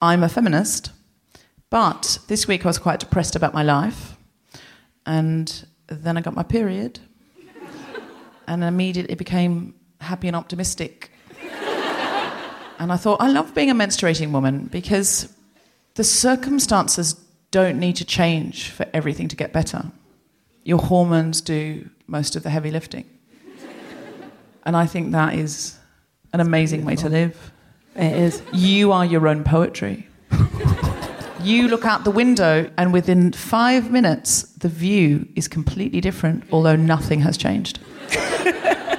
I'm a feminist, but this week I was quite depressed about my life. And then I got my period and immediately became happy and optimistic. and I thought, I love being a menstruating woman because the circumstances don't need to change for everything to get better. Your hormones do most of the heavy lifting. And I think that is an amazing way to live. It is. You are your own poetry. you look out the window, and within five minutes, the view is completely different, although nothing has changed.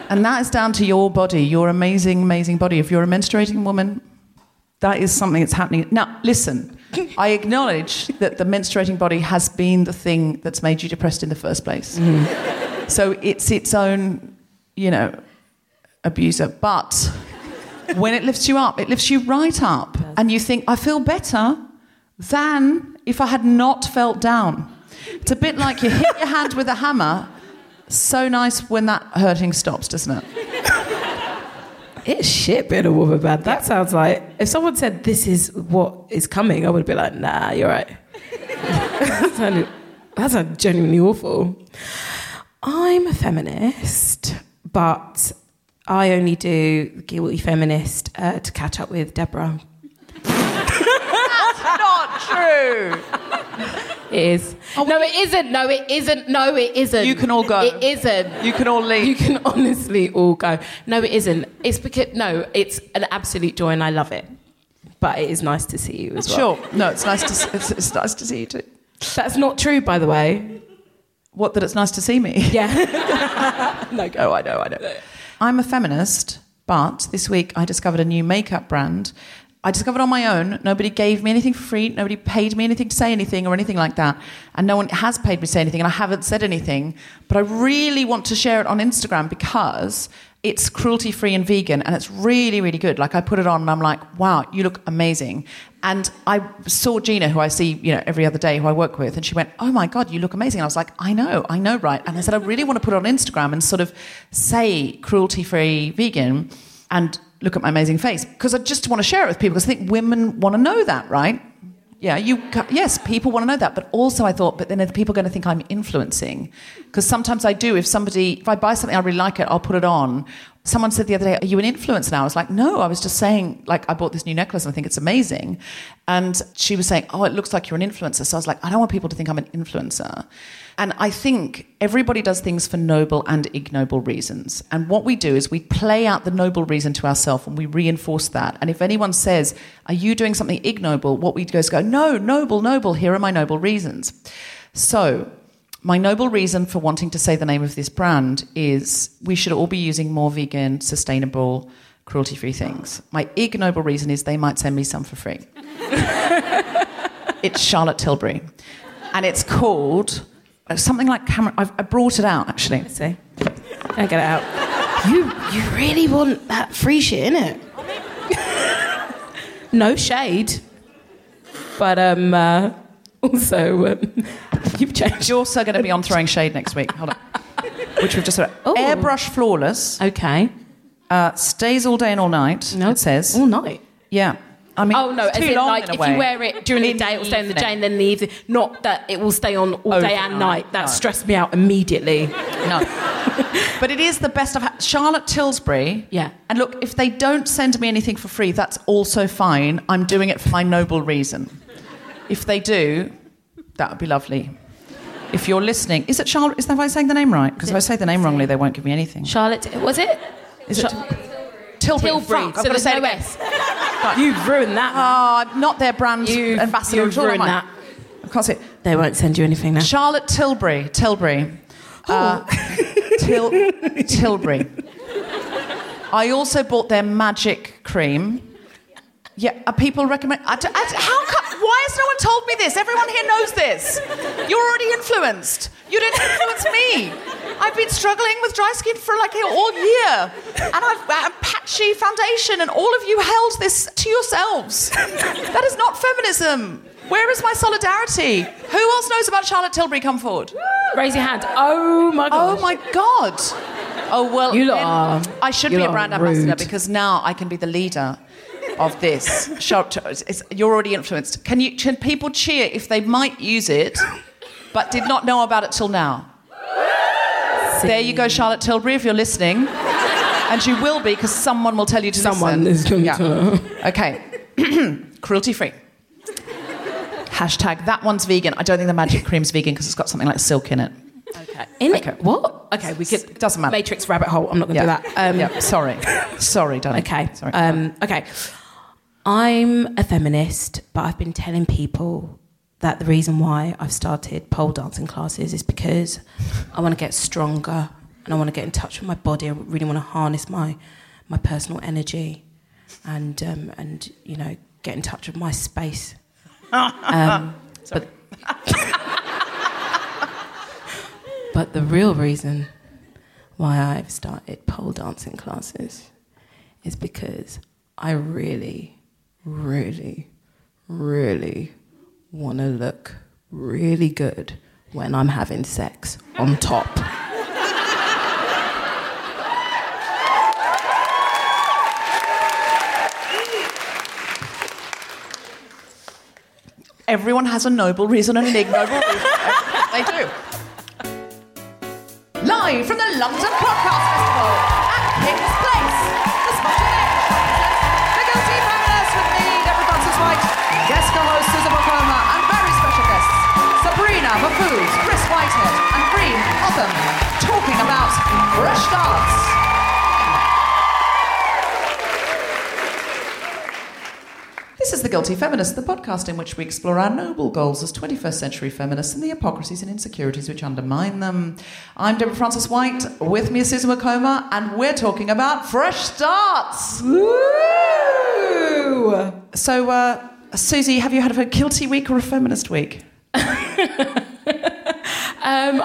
and that is down to your body, your amazing, amazing body. If you're a menstruating woman, that is something that's happening. Now, listen, I acknowledge that the menstruating body has been the thing that's made you depressed in the first place. Mm-hmm. So it's its own, you know, abuser. But when it lifts you up, it lifts you right up. And you think, I feel better than if I had not felt down. It's a bit like you hit your hand with a hammer. So nice when that hurting stops, doesn't it? It's shit being a woman, man. That sounds like if someone said this is what is coming, I would be like, nah, you're right. that, sounded, that sounded genuinely awful. I'm a feminist, but I only do Guilty Feminist uh, to catch up with Deborah. That's not true. It is. no, it isn't. No, it isn't. No, it isn't. You can all go. It isn't. You can all leave. You can honestly all go. No, it isn't. It's because no, it's an absolute joy and I love it. But it is nice to see you as well. Sure. No, it's nice to s- it's, it's nice to see you too. That's not true, by the way. What that it's nice to see me. Yeah. no, go. Oh, I know, I know. I'm a feminist, but this week I discovered a new makeup brand. I discovered on my own. Nobody gave me anything for free. Nobody paid me anything to say anything or anything like that. And no one has paid me to say anything, and I haven't said anything. But I really want to share it on Instagram because it's cruelty free and vegan, and it's really, really good. Like I put it on, and I'm like, wow, you look amazing. And I saw Gina, who I see, you know, every other day, who I work with, and she went, "Oh my god, you look amazing." And I was like, "I know, I know, right?" And I said, "I really want to put it on Instagram and sort of say cruelty-free vegan and look at my amazing face because I just want to share it with people because I think women want to know that, right?" Yeah, you. Yes, people want to know that, but also I thought, but then are people going to think I'm influencing? Because sometimes I do. If somebody, if I buy something, I really like it, I'll put it on, Someone said the other day, Are you an influencer now? I was like, No, I was just saying, like, I bought this new necklace and I think it's amazing. And she was saying, Oh, it looks like you're an influencer. So I was like, I don't want people to think I'm an influencer. And I think everybody does things for noble and ignoble reasons. And what we do is we play out the noble reason to ourselves and we reinforce that. And if anyone says, Are you doing something ignoble? What we do is go, No, noble, noble, here are my noble reasons. So my noble reason for wanting to say the name of this brand is we should all be using more vegan, sustainable, cruelty free things. My ignoble reason is they might send me some for free. it's Charlotte Tilbury. And it's called something like camera. I've, I brought it out actually. Let's see. I get it out? You you really want that free shit, in it? no shade. But um uh, also um, you've changed. You're also going to be on Throwing Shade next week. Hold on. Which we've just heard. Oh. Airbrush Flawless. Okay. Uh, stays all day and all night, No. it says. All night. Yeah. I mean, Oh no! it's As in, like if you wear it during the day, it will stay in the day, and then the evening. Not that it will stay on all day and night. That No. stressed me out immediately. No. but it is the best I've had. Charlotte Tilbury. Yeah. And look, if they don't send me anything for free, that's also fine. I'm doing it for my noble reason. If they do, that would be lovely. If you're listening, is it Charlotte? Is that why I'm saying the name right? Because if I say the name wrongly, they won't give me anything. Charlotte, was it? Is it Tilbury? Tilbury. Fuck, so I've got to say it no again. S. You've ruined that. Oh, I'm not their brand You- ambassador you've at all. ruined that. I can't say it. They won't send you anything now. Charlotte Tilbury. Tilbury. Uh, Til- Tilbury. I also bought their magic cream. Yeah, are people recommend? I, d- I d- how come? Why has no one told me this? Everyone here knows this. You're already influenced. You didn't influence me. I've been struggling with dry skin for like all year, and I've uh, patchy foundation, and all of you held this to yourselves. That is not feminism. Where is my solidarity? Who else knows about Charlotte Tilbury? Come forward. Raise your hand. Oh my god. Oh my god. Oh well, You lot are- I should be a brand ambassador rude. because now I can be the leader of this. You're already influenced. Can you? Can people cheer if they might use it, but did not know about it till now? There you go, Charlotte Tilbury, if you're listening, and you will be because someone will tell you to Someone listen. is going Yeah. to. Okay, cruelty free. Hashtag that one's vegan. I don't think the magic cream's vegan because it's got something like silk in it. Okay. In Okay. it? What? Okay, we could. Doesn't matter. Matrix rabbit hole. I'm not going to Yeah. do that. Um, yeah. Sorry. Sorry, darling. Okay. Sorry. Um, okay. I'm a feminist, but I've been telling people that the reason why I've started pole dancing classes is because I want to get stronger and I want to get in touch with my body. I really want to harness my my personal energy and um, and you know get in touch with my space. Um, but but the real reason why I've started pole dancing classes is because I really, really, really want to look really good when I'm having sex on top. Everyone has a noble reason and an ignoble reason. they do. Live from the London Podcast Festival at King's guest co-host Susan Wokoma, and very special guests Sabrina Mahfouz, Chris Whitehead, and Reem Othman, talking about fresh starts. This is The Guilty Feminist, the podcast in which we explore our noble goals as 21st century feminists and the hypocrisies and insecurities which undermine them. I'm Deborah Frances-White, with me is Susan Wokoma, and we're talking about fresh starts. Woo! So, uh, Susie, have you had a guilty week or a feminist week? Um,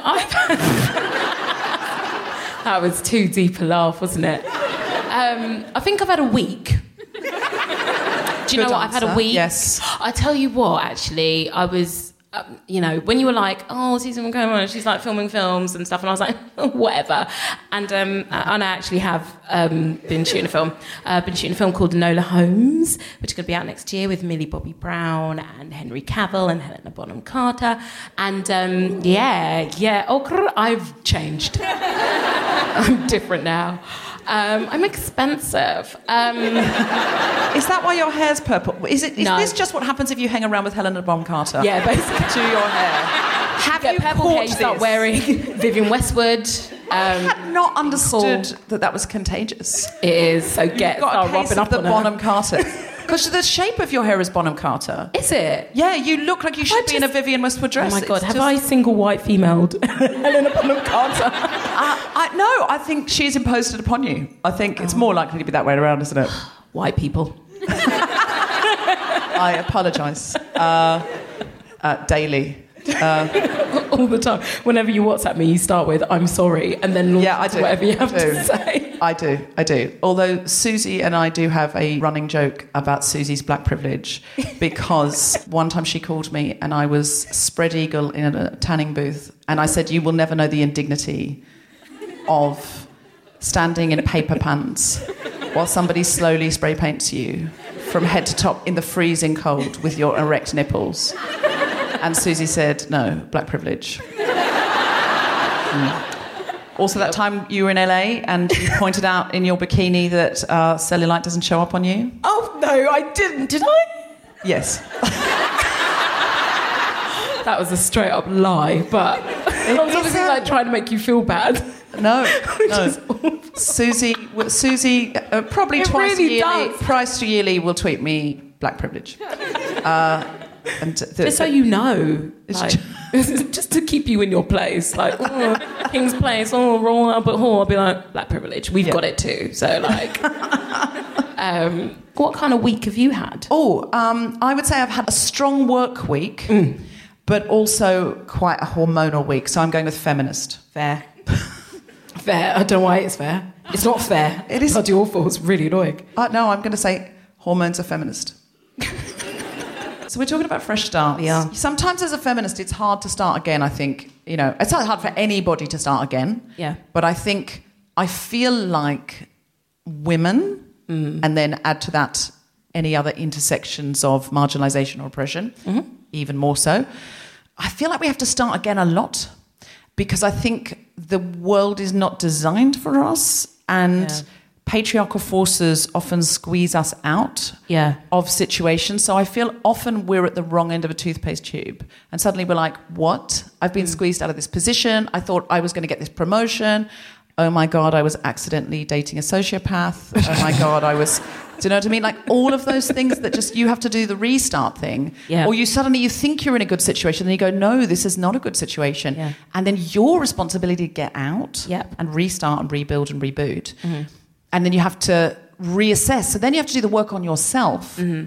that was too deep a laugh, wasn't it? Um, I think I've had a week. Do you Good know what? I've had a week. yes. I tell you what, actually, I was. Um, you know, when you were like, "Oh, Susan McComber, she's like filming films and stuff," and I was like, "Whatever." And um, and I actually have um, been shooting a film. Uh, been shooting a film called Enola Holmes, which is going to be out next year with Millie Bobby Brown and Henry Cavill and Helena Bonham Carter. And um, yeah, yeah. Oh, I've changed. I'm different now. Um, I'm expensive. Um, Is that why your hair's purple? Is it? Is No. this just what happens if you hang around with Helena Bonham Carter? yeah, basically. To your hair. Have Get you purple hair, you start wearing Vivienne Westwood. I Um, had not understood that that was contagious. it is so get You've got start a case of the. Bonham Carter. Because the shape of your hair is Bonham Carter. Is it? Yeah, you look like you should I be in a just- Vivienne Westwood dress. Oh my It's god, have just- I single white femaled Helena Bonham Carter? I, I, no, I think she's imposed it upon you. I think it's more likely to be that way around, isn't it? White people. I apologise. Uh, uh, daily. Uh, all the time. Whenever you WhatsApp me, you start with "I'm sorry" and then launch Yeah, I do. whatever you have do. to say. I do, I do. Although Susie and I do have a running joke about Susie's black privilege because one time she called me and I was spread eagle in a tanning booth and I said, You will never know the indignity of standing in paper pants while somebody slowly spray paints you from head to top in the freezing cold with your erect nipples. And Susie said, No, black privilege. Also, that time you were in LA and you pointed out in your bikini that uh, cellulite doesn't show up on you. Oh no, I didn't. Did I? Yes. That was a straight up lie, but I was obviously like trying to make you feel bad. No. no. Susie, Susie, uh, probably It twice really yearly, does. twice yearly will tweet me black privilege. Uh, and th- Just so you know, like, just to keep you in your place, like oh, King's Place, oh Royal Albert Hall. I'll be like black privilege. We've Yeah. got it too. So like, um, what kind of week have you had? Oh, um, I would say I've had a strong work week, Mm. but also quite a hormonal week. So I'm going with feminist. Fair, fair. I don't know why it's fair. It's not fair. It is- bloody awful. It's really annoying. Uh, no, I'm going to say hormones are feminist. so we're talking about fresh starts. Yeah. Sometimes as a feminist, it's hard to start again. I think you know it's hard for anybody to start again. Yeah. But I think I feel like women, mm. and then add to that any other intersections of marginalisation or oppression, mm-hmm. even more so. I feel like we have to start again a lot because I think the world is not designed for us and Yeah. Patriarchal forces often squeeze us out Yeah. of situations. So I feel often we're at the wrong end of a toothpaste tube. And suddenly we're like, what? I've been squeezed out of this position. I thought I was going to get this promotion. Oh my God, I was accidentally dating a sociopath. Oh my God, I was. Do you know what I mean? Like all of those things that just you have to do the restart thing. Yeah. Or you suddenly you think you're in a good situation, then you go, no, this is not a good situation. Yeah. And then your responsibility to get out Yep. Mm-hmm. and restart and rebuild and reboot. And then you have to reassess. So then you have to do the work on yourself Mm-hmm.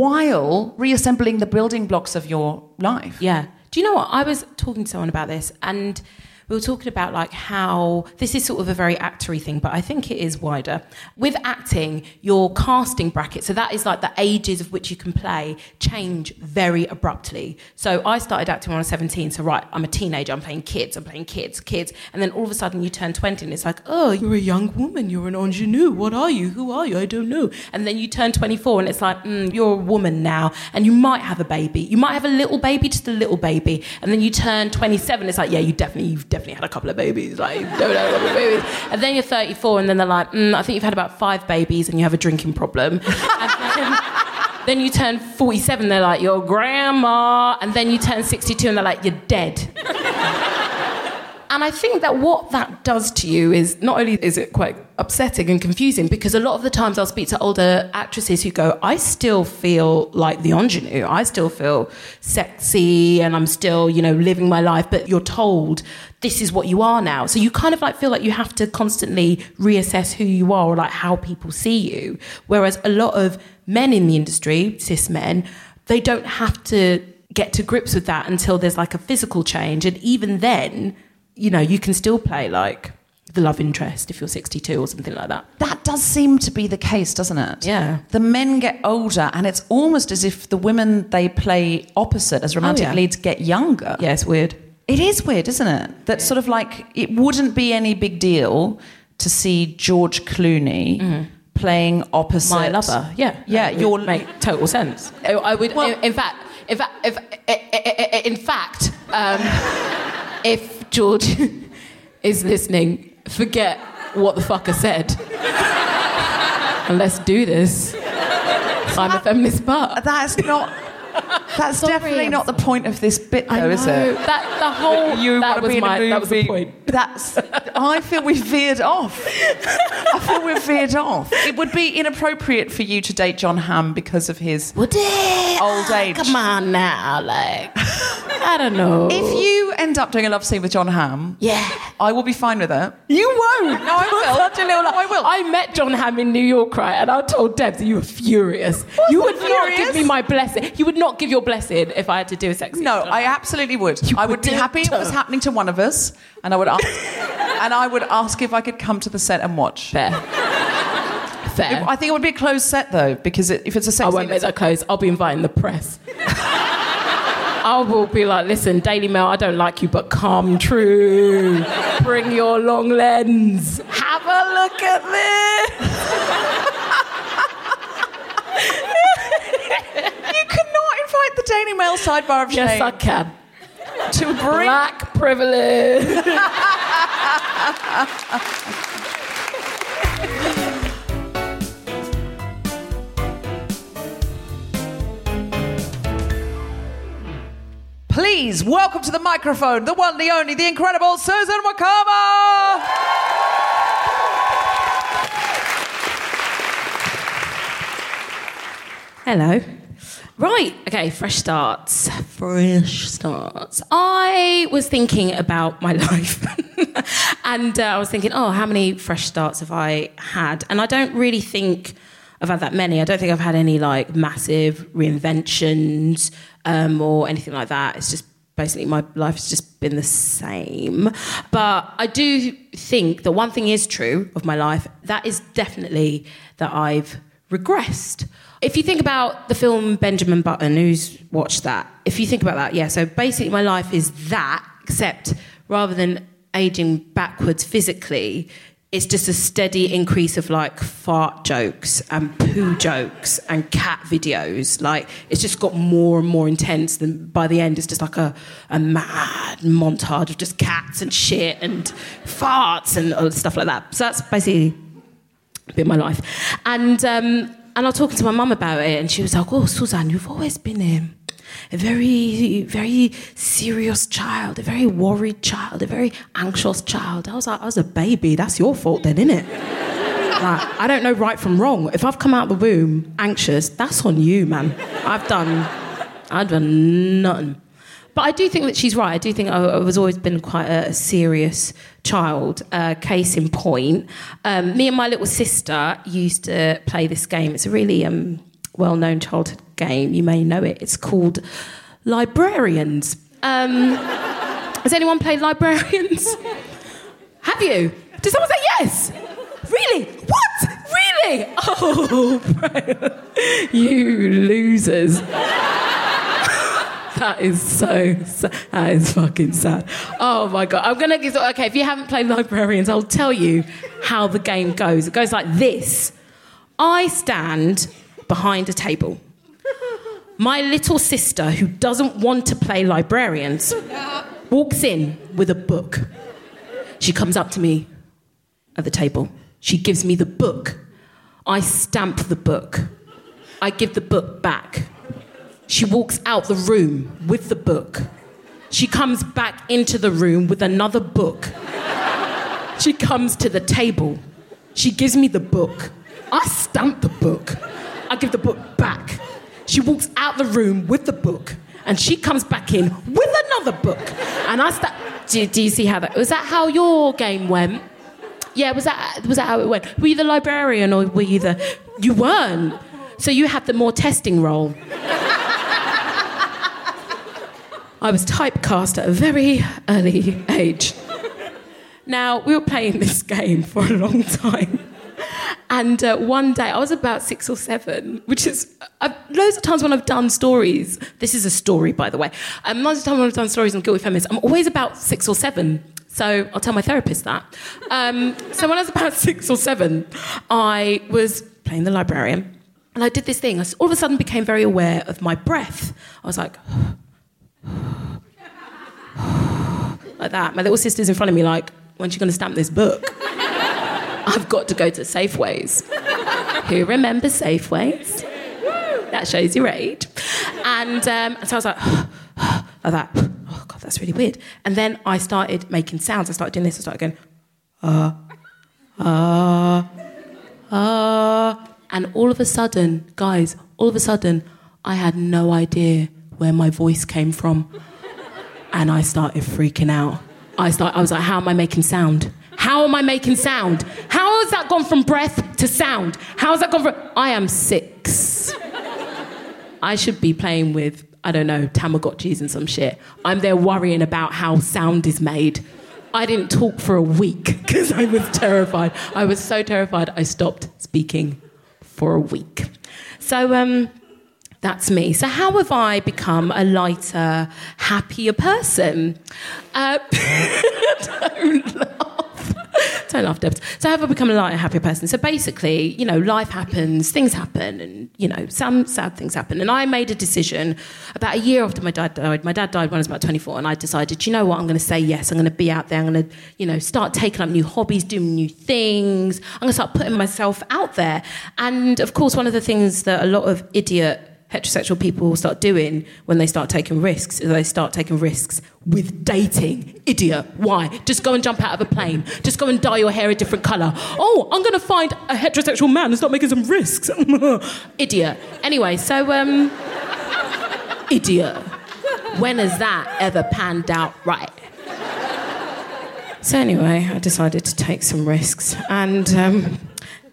while reassembling the building blocks of your life. Yeah. Do you know what? I was talking to someone about this and we were talking about like how this is sort of a very actory thing, but I think it is wider. With acting, your casting bracket, so that is like the ages of which you can play, change very abruptly. So I started acting when I was 17, so right, I'm a teenager, I'm playing kids, I'm playing kids, kids, and then all of a sudden you turn 20 and it's like, oh, you're a young woman, you're an ingenue, what are you, who are you, I don't know. And then you turn 24 and it's like, mm, you're a woman now, and you might have a baby. You might have a little baby, just a little baby, and then you turn 27, it's like, yeah, you definitely, you've had a couple of babies, like, don't have a couple of babies. And then you're 34 and then they're like, mm, I think you've had about five babies and you have a drinking problem. Then, then you turn 47, they're like, your grandma. And then you turn 62 and they're like, you're dead. And I think that what that does to you is not only is it quite upsetting and confusing because a lot of the times I'll speak to older actresses who go, I still feel like the ingenue. I still feel sexy and I'm still, you know, living my life, but you're told this is what you are now. So you kind of like feel like you have to constantly reassess who you are or like how people see you. Whereas a lot of men in the industry, cis men, they don't have to get to grips with that until there's like a physical change. And even then, you know, you can still play like the love interest if you're 62 or something like that. That does seem to be the case, doesn't it? Yeah. The men get older, and it's almost as if the women they play opposite as oh, romantic Oh, yeah. leads get younger. Yeah, it's weird. It is weird, isn't it? That sort of like it wouldn't be any big deal to see George Clooney mm-hmm. playing opposite. My lover. Yeah. Yeah, your make total sense. I, I would, Well- in, in fact, in fact, if, eh, eh, eh, in fact, um, if George is listening, forget what the fuck I said. and let's do this. I'm a feminist, but That's not. That's Sorry, definitely not the point of this bit, I though, is it? That the whole You that was be in a my that was the point. That's. I feel we veered off. I feel we've veered off. It would be inappropriate for you to date John Hamm because of his Would it? old ah, age. Come on now, like I don't know. If you end up doing a love scene with John Hamm, yeah. I will be fine with it. You won't. No, I will. Such a little No, I will. I met John Hamm in New York, right? And I told Debs you were furious. you would not give me my blessing. You would not give your blessing if I had to do a sex scene. No, I absolutely would. You I would be happy it was happening to one of us, and I would ask, and I would ask if I could come to the set and watch. fair. Fair. I think it would be a closed set though, because it, if it's a sex I won't make that close. I'll be inviting the press. I will be like, listen, Daily Mail, I don't like you, but come true. Bring your long lens. Have a look at this. you cannot invite the Daily Mail sidebar of Yes, I can. to bring. Black privilege. Please welcome to the microphone the one, the only, the incredible Susan Wokoma. Hello. Right, okay, fresh starts. Fresh starts. I was thinking about my life. and uh, I was thinking, oh, how many fresh starts have I had? And I don't really think I've had that many. I don't think I've had any like massive reinventions um, or anything like that. It's just basically my life has just been the same. But I do think that one thing is true of my life that is definitely that I've regressed. If you think about the film Benjamin Button, who's watched that? If you think about that, yeah, so basically my life is that, except rather than aging backwards physically, it's just a steady increase of like fart jokes and poo jokes and cat videos. Like it's just got more and more intense. Than by the end, it's just like a, a mad montage of just cats and shit and farts and stuff like that. So that's basically been my life. And um, and I was talking to my mum about it, and she was like, "Oh, Suzanne, you've always been um, a very, very serious child, a very worried child, a very anxious child." I was like, "I was a baby. That's your fault, then, isn't it?" like, I don't know right from wrong. If I've come out the womb anxious, that's on you, man. I've done, I've done nothing. But I do think that she's right. I do think I, I was always been quite a, serious child. Uh, case in point, um, me and my little sister used to play this game. It's a really um, well-known childhood game. You may know it. It's called Librarians. Um, has anyone played Librarians? Have you? Did someone say yes? Really? What? Really? Oh, you losers. That is so, sa- that is fucking sad. Oh my god. I'm gonna give okay, if you haven't played librarians, I'll tell you how the game goes. It goes like this. I stand behind a table. My little sister, who doesn't want to play librarians, walks in with a book. She comes up to me at the table. She gives me the book. I stamp the book. I give the book back. She walks out the room with the book. She comes back into the room with another book. She comes to the table. She gives me the book. I stamp the book. I give the book back. She walks out the room with the book. And she comes back in with another book. And I stamp. Do, do you see how that was that how your game went? Yeah, was that was that how it went? Were you the librarian or were you the you weren't? So you had the more testing role. I was typecast at a very early age. Now, we were playing this game for a long time. And uh, one day, I was about six or seven, which is uh, loads of times when I've done stories. This is a story, by the way. Um, loads of times when I've done stories on guilty feminists, I'm always about six or seven. So I'll tell my therapist that. Um, so when I was about six or seven, I was playing the librarian, and I did this thing. I all of a sudden became very aware of my breath. I was like, like that. My little sister's in front of me, like, when's she going to stamp this book? I've got to go to Safeways. Who remembers Safeways? That shows your age. And um, so I was like, like that. Oh God, that's really weird. And then I started making sounds. I started doing this. I started going, uh, uh, uh. And all of a sudden, guys, all of a sudden, I had no idea where my voice came from. And I started freaking out. I, start, I was like, how am I making sound? How am I making sound? How has that gone from breath to sound? How has that gone from. I am six. I should be playing with, I don't know, Tamagotchis and some shit. I'm there worrying about how sound is made. I didn't talk for a week because I was terrified. I was so terrified I stopped speaking for a week. So, um, that's me. So, how have I become a lighter, happier person? Uh, don't laugh. Don't laugh, Debs. So, how have I become a lighter, happier person? So, basically, you know, life happens, things happen, and, you know, some sad things happen. And I made a decision about a year after my dad died. My dad died when I was about 24, and I decided, you know what, I'm going to say yes. I'm going to be out there. I'm going to, you know, start taking up new hobbies, doing new things. I'm going to start putting myself out there. And, of course, one of the things that a lot of idiot heterosexual people start doing when they start taking risks is they start taking risks with dating. Idiot. Why? Just go and jump out of a plane. Just go and dye your hair a different colour. Oh, I'm going to find a heterosexual man and start making some risks. Idiot. Anyway, so, um, idiot. When has that ever panned out right? So, anyway, I decided to take some risks and. Um,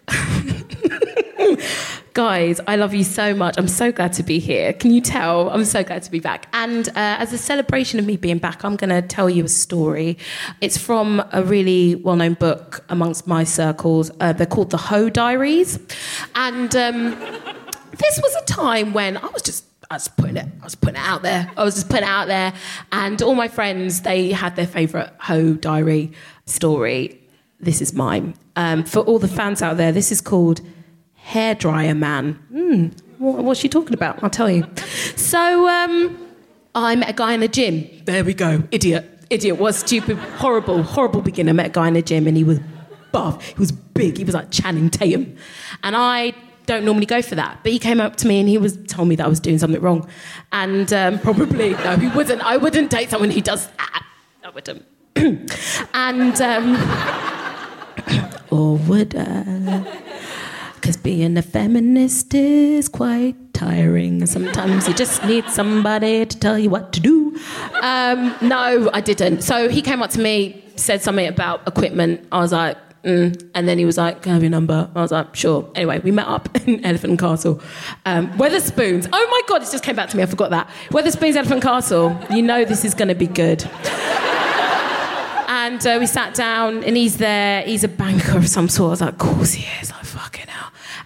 Guys, I love you so much. I'm so glad to be here. Can you tell? I'm so glad to be back. And uh, as a celebration of me being back, I'm going to tell you a story. It's from a really well known book amongst my circles. Uh, they're called The Ho Diaries. And um, this was a time when I was just I was putting it, I was putting it out there. I was just putting it out there, and all my friends they had their favourite Ho diary story. This is mine. Um, for all the fans out there, this is called hairdryer man. Hmm, what, what's she talking about? I'll tell you. So um, I met a guy in a gym. There we go. Idiot. Idiot. Was stupid, horrible, horrible beginner. Met a guy in a gym and he was buff. He was big. He was like Channing Tatum. And I don't normally go for that. But he came up to me and he was told me that I was doing something wrong. And um, probably, no, he wouldn't. I wouldn't date someone who does that. I wouldn't. and, um, or would I? Because being a feminist is quite tiring. Sometimes you just need somebody to tell you what to do. Um, no, I didn't. So he came up to me, said something about equipment. I was like, mm. and then he was like, Can I have your number? I was like, Sure. Anyway, we met up in Elephant Castle. Um, Wetherspoons. Oh my God, it just came back to me. I forgot that. Wetherspoons, Elephant Castle. You know this is going to be good. And uh, we sat down, and he's there. He's a banker of some sort. I was like, of course he is.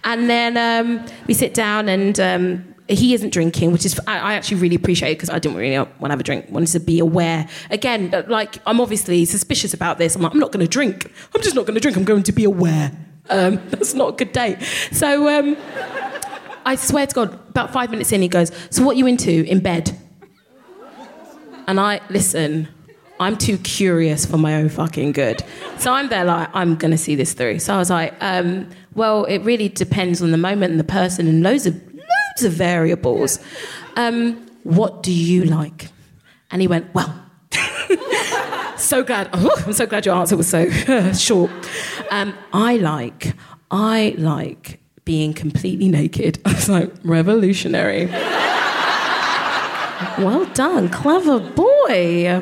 And then um, we sit down, and um, he isn't drinking, which is I, I actually really appreciate because I didn't really want to have a drink. Wanted to be aware. Again, like I'm obviously suspicious about this. I'm like, I'm not going to drink. I'm just not going to drink. I'm going to be aware. Um, that's not a good date. So um, I swear to God, about five minutes in, he goes, "So what are you into in bed?" And I listen. I'm too curious for my own fucking good. So I'm there like, I'm going to see this through. So I was like, um, well, it really depends on the moment and the person and loads of, loads of variables. Um, what do you like? And he went, well, so glad. Oh, I'm so glad your answer was so short. Um, I like, I like being completely naked. I was like, revolutionary. well done, clever boy.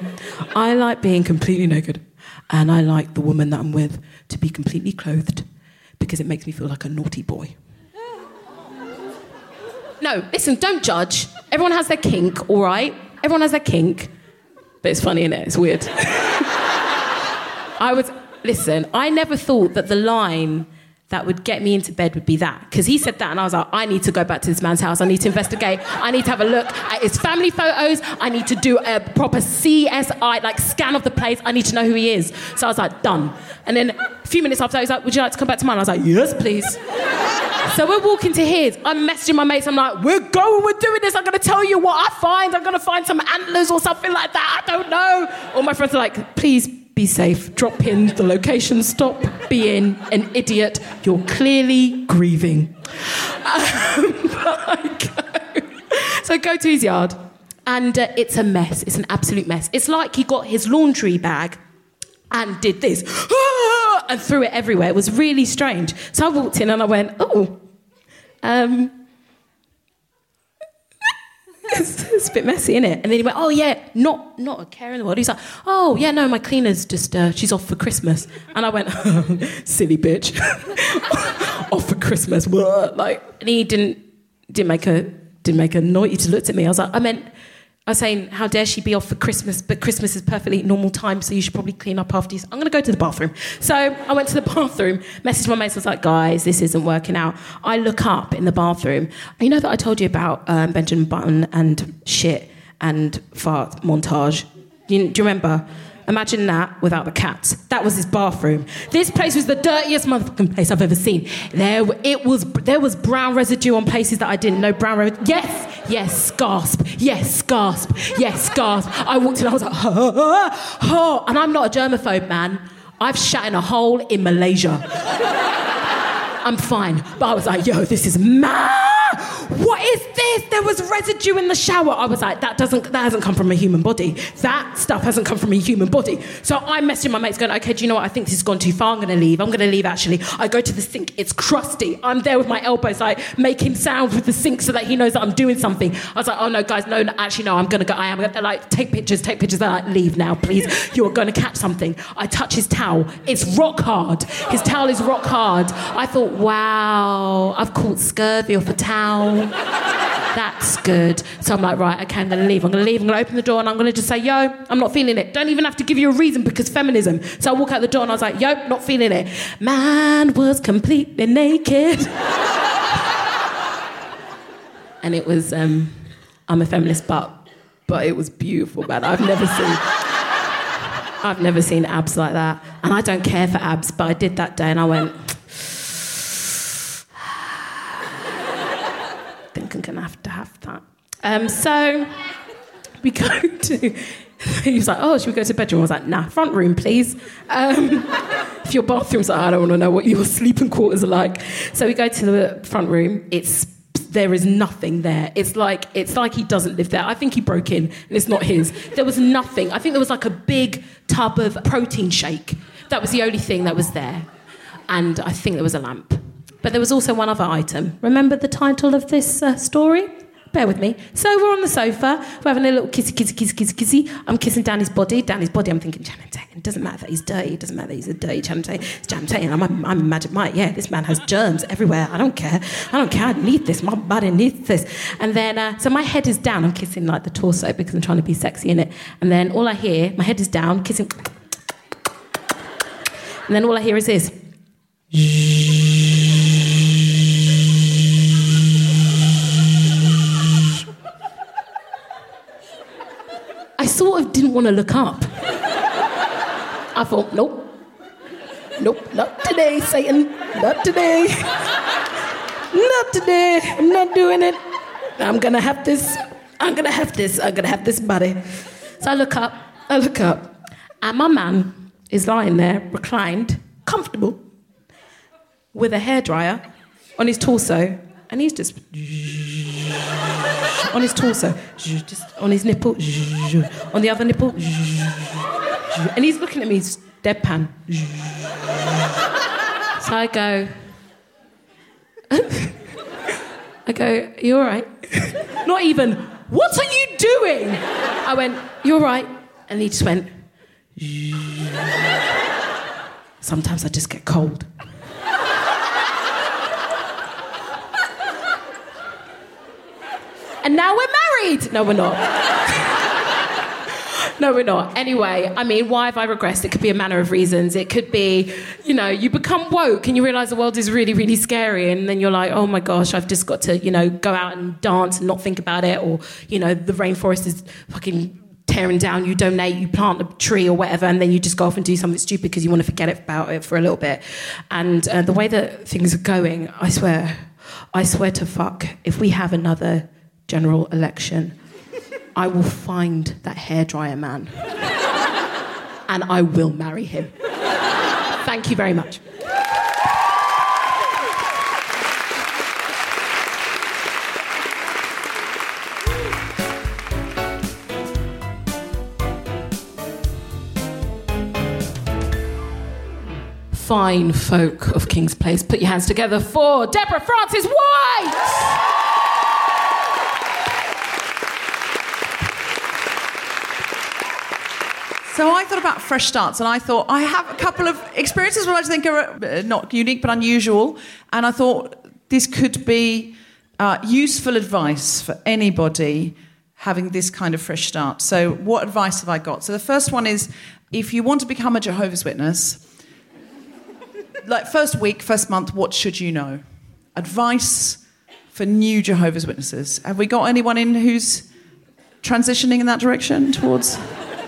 I like being completely naked, and I like the woman that I'm with to be completely clothed because it makes me feel like a naughty boy. No, listen, don't judge. Everyone has their kink, all right? Everyone has their kink. But it's funny, innit? It's weird. I was, listen, I never thought that the line that would get me into bed would be that. Because he said that, and I was like, I need to go back to this man's house. I need to investigate. I need to have a look at his family photos. I need to do a proper CSI, like scan of the place. I need to know who he is. So I was like, done. And then a few minutes after, he was like, Would you like to come back to mine? I was like, Yes, please. so we're walking to his. I'm messaging my mates. I'm like, We're going, we're doing this. I'm going to tell you what I find. I'm going to find some antlers or something like that. I don't know. All my friends are like, Please be safe. Drop in the location. Stop being an idiot. You're clearly grieving. Um, so I go to his yard, and uh, it's a mess. It's an absolute mess. It's like he got his laundry bag and did this and threw it everywhere. It was really strange. So I walked in and I went, oh, um, it's, it's a bit messy, isn't it? And then he went, oh yeah, not not a care in the world. He's like, oh yeah, no, my cleaner's just uh, she's off for Christmas. And I went, silly bitch, off for Christmas. Like, and he didn't didn't make a didn't make a noise. He just looked at me. I was like, I meant. I was saying, how dare she be off for Christmas? But Christmas is perfectly normal time, so you should probably clean up after you. I'm going to go to the bathroom. So I went to the bathroom, messaged my mates, was like, guys, this isn't working out. I look up in the bathroom. You know that I told you about um, Benjamin Button and shit and fart montage? You, do you remember? Imagine that without the cats. That was his bathroom. This place was the dirtiest motherfucking place I've ever seen. There, it was. There was brown residue on places that I didn't know. Brown residue. Yes, yes, gasp. Yes, gasp. Yes, gasp. I walked in. I was like, ha, ha, ha, and I'm not a germaphobe, man. I've shat in a hole in Malaysia. I'm fine. But I was like, yo, this is mad. What is this? There was residue in the shower. I was like, that doesn't that hasn't come from a human body. That stuff hasn't come from a human body. So I'm messaging my mates going, okay, do you know what? I think this has gone too far. I'm gonna leave. I'm gonna leave actually. I go to the sink, it's crusty. I'm there with my elbows, like making sounds with the sink so that he knows that I'm doing something. I was like, oh no, guys, no, no actually no, I'm gonna go. I am gonna like take pictures, take pictures. They're like, leave now, please. You're gonna catch something. I touch his towel. It's rock hard. His towel is rock hard. I thought, wow, I've caught scurvy off a towel. That's good. So I'm like, right, okay, I'm gonna leave. I'm gonna leave. I'm gonna open the door and I'm gonna just say, yo, I'm not feeling it. Don't even have to give you a reason because feminism. So I walk out the door and I was like, yo, not feeling it. Man was completely naked. and it was, um, I'm a feminist, but but it was beautiful, man. I've never seen. I've never seen abs like that. And I don't care for abs, but I did that day and I went, think I'm gonna have to have that. Um, so we go to. He was like, "Oh, should we go to the bedroom?" I was like, "Nah, front room, please." Um, if your bathroom's like, I don't want to know what your sleeping quarters are like. So we go to the front room. It's there is nothing there. It's like it's like he doesn't live there. I think he broke in and it's not his. There was nothing. I think there was like a big tub of protein shake. That was the only thing that was there. And I think there was a lamp. But there was also one other item. Remember the title of this uh, story? Bear with me. So we're on the sofa. We're having a little kissy, kissy, kissy, kissy, kissy. I'm kissing Danny's body. Danny's body. I'm thinking, Channing Tatum. It doesn't matter that he's dirty. It doesn't matter that he's a dirty Channing Tatum. It's Channing Tatum. I'm, I'm, I'm Magic Mike. Yeah, this man has germs everywhere. I don't care. I don't care. I need this. My body needs this. And then, uh, so my head is down. I'm kissing like the torso because I'm trying to be sexy in it. And then all I hear, my head is down, kissing. And then all I hear is this. I sort of didn't want to look up. I thought, nope. Nope, not today, Satan. Not today. Not today. I'm not doing it. I'm gonna have this. I'm gonna have this. I'm gonna have this body. So I look up. I look up. And my man is lying there, reclined, comfortable, with a hairdryer on his torso, and he's just on his torso, just on his nipple, on the other nipple, and he's looking at me deadpan. So I go, I go, you all right? Not even, what are you doing? I went, you're right? And he just went, sometimes I just get cold. And now we're married. No, we're not. no, we're not. Anyway, I mean, why have I regressed? It could be a manner of reasons. It could be, you know, you become woke and you realize the world is really, really scary, and then you're like, oh my gosh, I've just got to, you know, go out and dance and not think about it, or, you know, the rainforest is fucking tearing down, you donate, you plant a tree or whatever, and then you just go off and do something stupid because you want to forget about it for a little bit. And uh, the way that things are going, I swear, I swear to fuck, if we have another general election, I will find that hairdryer man. and I will marry him. Thank you very much. Fine folk of King's Place, put your hands together for Deborah Francis White! So I thought about fresh starts, and I thought I have a couple of experiences which I think are uh, not unique but unusual, and I thought this could be uh, useful advice for anybody having this kind of fresh start. So, what advice have I got? So, the first one is if you want to become a Jehovah's Witness, like first week, first month, what should you know? Advice for new Jehovah's Witnesses. Have we got anyone in who's transitioning in that direction towards?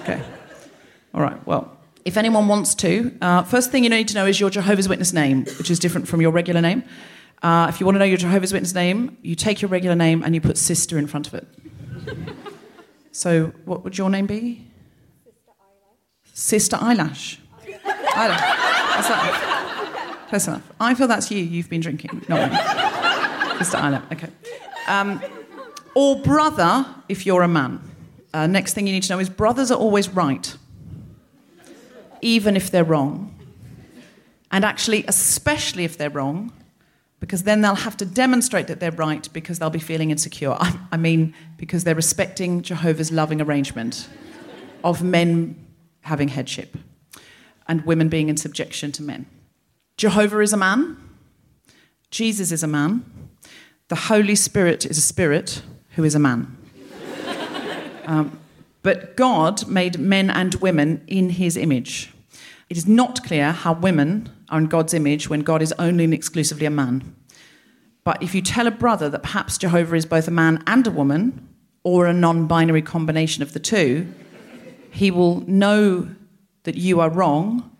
Okay. All right, well, if anyone wants to, uh, first thing you need to know is your Jehovah's Witness name, which is different from your regular name. Uh, if you want to know your Jehovah's Witness name, you take your regular name and you put sister in front of it. so, what would your name be? Sister Eyelash. Sister Eyelash. Eyelash. That's that. Close enough. I feel that's you. You've been drinking, not me. Sister Eyelash. Okay. Um, or brother, if you're a man. Uh, next thing you need to know is brothers are always right even if they're wrong. And actually, especially if they're wrong, because then they'll have to demonstrate that they're right because they'll be feeling insecure. I, I mean, because they're respecting Jehovah's loving arrangement of men having headship and women being in subjection to men. Jehovah is a man, Jesus is a man, the Holy Spirit is a spirit who is a man. Um, but God made men and women in his image. It is not clear how women are in God's image when God is only and exclusively a man. But if you tell a brother that perhaps Jehovah is both a man and a woman, or a non binary combination of the two, he will know that you are wrong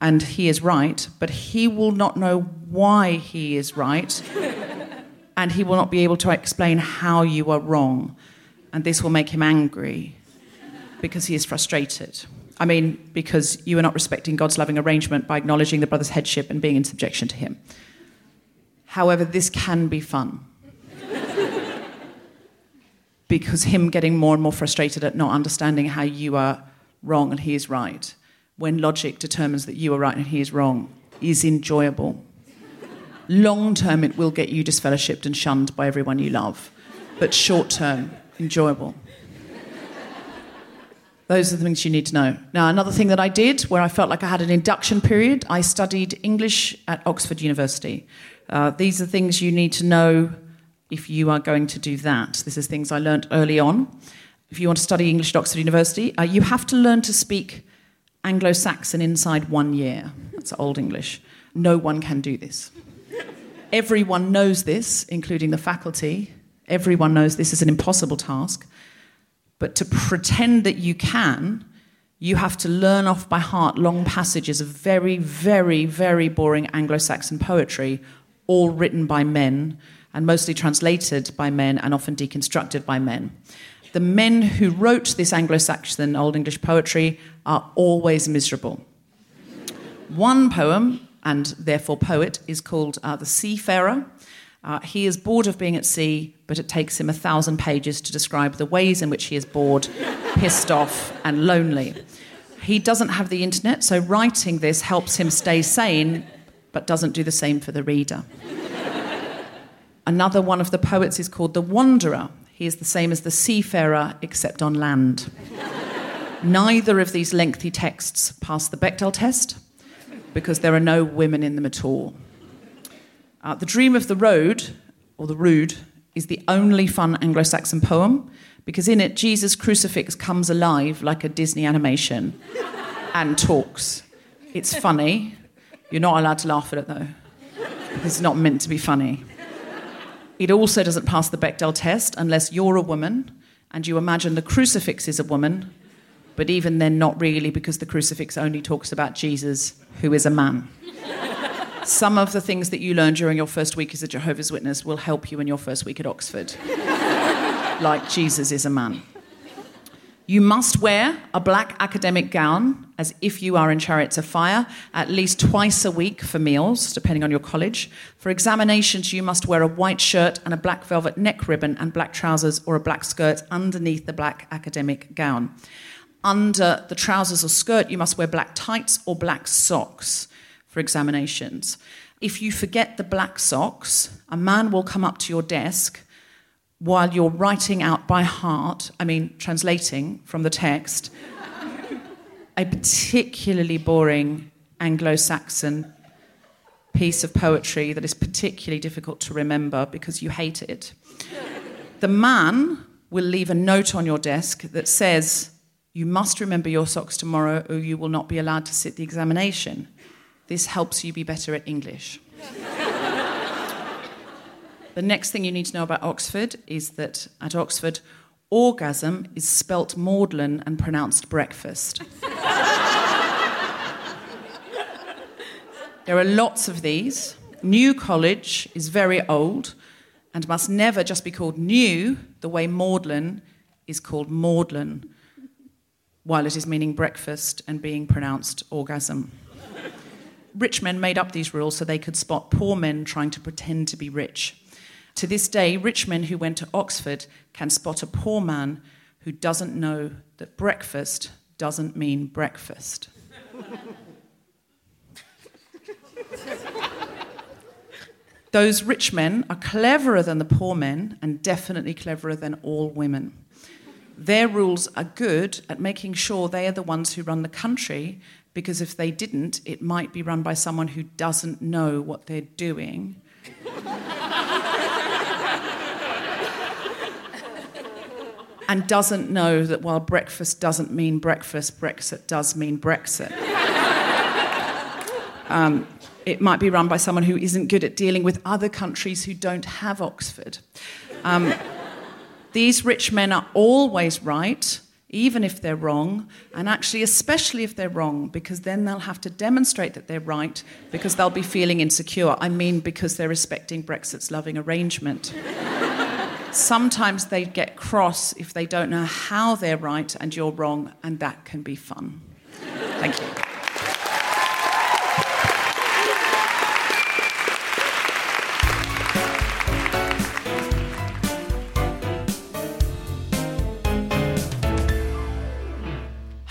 and he is right, but he will not know why he is right, and he will not be able to explain how you are wrong and this will make him angry because he is frustrated. I mean, because you are not respecting God's loving arrangement by acknowledging the brother's headship and being in subjection to him. However, this can be fun. because him getting more and more frustrated at not understanding how you are wrong and he is right, when logic determines that you are right and he is wrong, is enjoyable. Long term, it will get you disfellowshipped and shunned by everyone you love. But short term, enjoyable. Those are the things you need to know. Now, another thing that I did where I felt like I had an induction period, I studied English at Oxford University. Uh, these are things you need to know if you are going to do that. This is things I learned early on. If you want to study English at Oxford University, uh, you have to learn to speak Anglo Saxon inside one year. That's Old English. No one can do this. Everyone knows this, including the faculty, Everyone knows this is an impossible task. But to pretend that you can, you have to learn off by heart long passages of very, very, very boring Anglo Saxon poetry, all written by men and mostly translated by men and often deconstructed by men. The men who wrote this Anglo Saxon Old English poetry are always miserable. One poem, and therefore poet, is called uh, The Seafarer. Uh, he is bored of being at sea, but it takes him a thousand pages to describe the ways in which he is bored, pissed off, and lonely. He doesn't have the internet, so writing this helps him stay sane, but doesn't do the same for the reader. Another one of the poets is called The Wanderer. He is the same as the seafarer, except on land. Neither of these lengthy texts pass the Bechdel test because there are no women in them at all. Uh, the Dream of the Road, or the Rood, is the only fun Anglo Saxon poem because in it, Jesus' crucifix comes alive like a Disney animation and talks. It's funny. You're not allowed to laugh at it though. It's not meant to be funny. It also doesn't pass the Bechdel test unless you're a woman and you imagine the crucifix is a woman, but even then, not really, because the crucifix only talks about Jesus, who is a man some of the things that you learn during your first week as a Jehovah's Witness will help you in your first week at Oxford. like Jesus is a man. You must wear a black academic gown as if you are in Chariots of Fire at least twice a week for meals, depending on your college. For examinations, you must wear a white shirt and a black velvet neck ribbon and black trousers or a black skirt underneath the black academic gown. Under the trousers or skirt, you must wear black tights or black socks for examinations. If you forget the black socks, a man will come up to your desk while you're writing out by heart, I mean, translating from the text, a particularly boring Anglo Saxon piece of poetry that is particularly difficult to remember because you hate it. The man will leave a note on your desk that says, You must remember your socks tomorrow or you will not be allowed to sit the examination. This helps you be better at English. The next thing you need to know about Oxford is that at Oxford, orgasm is spelt maudlin and pronounced breakfast. there are lots of these. New College is very old and must never just be called new the way maudlin is called maudlin, while it is meaning breakfast and being pronounced orgasm. Rich men made up these rules so they could spot poor men trying to pretend to be rich. To this day, rich men who went to Oxford can spot a poor man who doesn't know that breakfast doesn't mean breakfast. Those rich men are cleverer than the poor men and definitely cleverer than all women. Their rules are good at making sure they are the ones who run the country because if they didn't, it might be run by someone who doesn't know what they're doing. and doesn't know that while breakfast doesn't mean breakfast, Brexit does mean Brexit. um, it might be run by someone who isn't good at dealing with other countries who don't have Oxford. Um, these rich men are always right, even if they're wrong, and actually, especially if they're wrong, because then they'll have to demonstrate that they're right because they'll be feeling insecure. I mean, because they're respecting Brexit's loving arrangement. Sometimes they get cross if they don't know how they're right and you're wrong, and that can be fun. Thank you.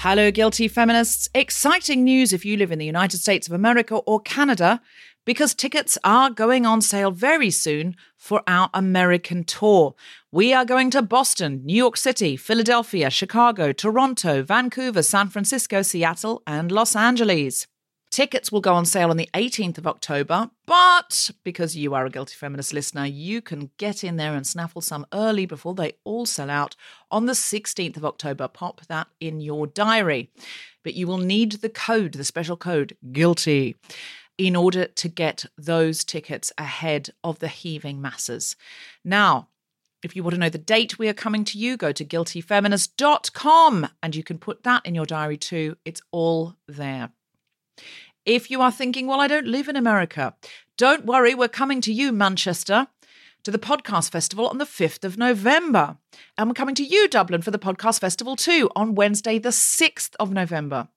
Hello, guilty feminists. Exciting news if you live in the United States of America or Canada, because tickets are going on sale very soon for our American tour. We are going to Boston, New York City, Philadelphia, Chicago, Toronto, Vancouver, San Francisco, Seattle, and Los Angeles. Tickets will go on sale on the 18th of October, but because you are a Guilty Feminist listener, you can get in there and snaffle some early before they all sell out on the 16th of October. Pop that in your diary. But you will need the code, the special code, GUILTY, in order to get those tickets ahead of the heaving masses. Now, if you want to know the date we are coming to you, go to guiltyfeminist.com and you can put that in your diary too. It's all there. If you are thinking, well, I don't live in America, don't worry, we're coming to you, Manchester, to the Podcast Festival on the 5th of November. And we're coming to you, Dublin, for the Podcast Festival too on Wednesday, the 6th of November.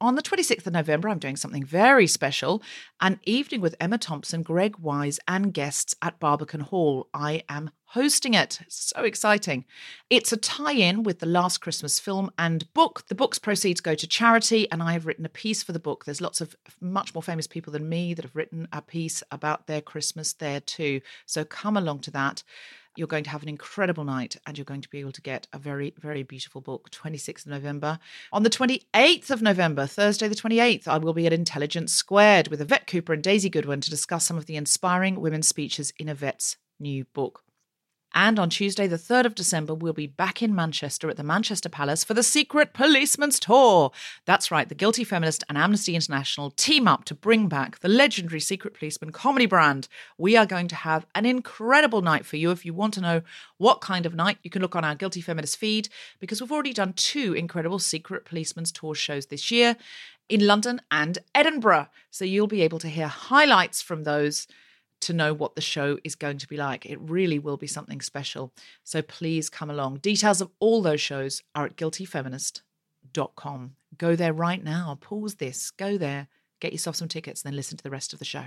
On the 26th of November, I'm doing something very special an evening with Emma Thompson, Greg Wise, and guests at Barbican Hall. I am hosting it. So exciting. It's a tie in with the last Christmas film and book. The book's proceeds go to charity, and I have written a piece for the book. There's lots of much more famous people than me that have written a piece about their Christmas there too. So come along to that. You're going to have an incredible night and you're going to be able to get a very, very beautiful book, 26th of November. On the 28th of November, Thursday the 28th, I will be at Intelligence Squared with Yvette Cooper and Daisy Goodwin to discuss some of the inspiring women's speeches in Yvette's new book. And on Tuesday, the 3rd of December, we'll be back in Manchester at the Manchester Palace for the Secret Policeman's Tour. That's right, the Guilty Feminist and Amnesty International team up to bring back the legendary Secret Policeman comedy brand. We are going to have an incredible night for you. If you want to know what kind of night, you can look on our Guilty Feminist feed because we've already done two incredible Secret Policeman's Tour shows this year in London and Edinburgh. So you'll be able to hear highlights from those to know what the show is going to be like. It really will be something special. So please come along. Details of all those shows are at guiltyfeminist.com. Go there right now. Pause this. Go there. Get yourself some tickets, then listen to the rest of the show.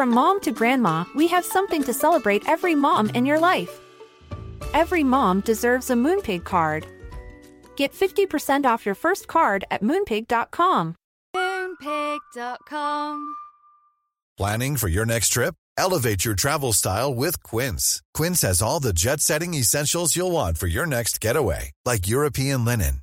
From mom to grandma, we have something to celebrate every mom in your life. Every mom deserves a Moonpig card. Get 50% off your first card at moonpig.com. Moonpig.com. Planning for your next trip? Elevate your travel style with Quince. Quince has all the jet setting essentials you'll want for your next getaway, like European linen,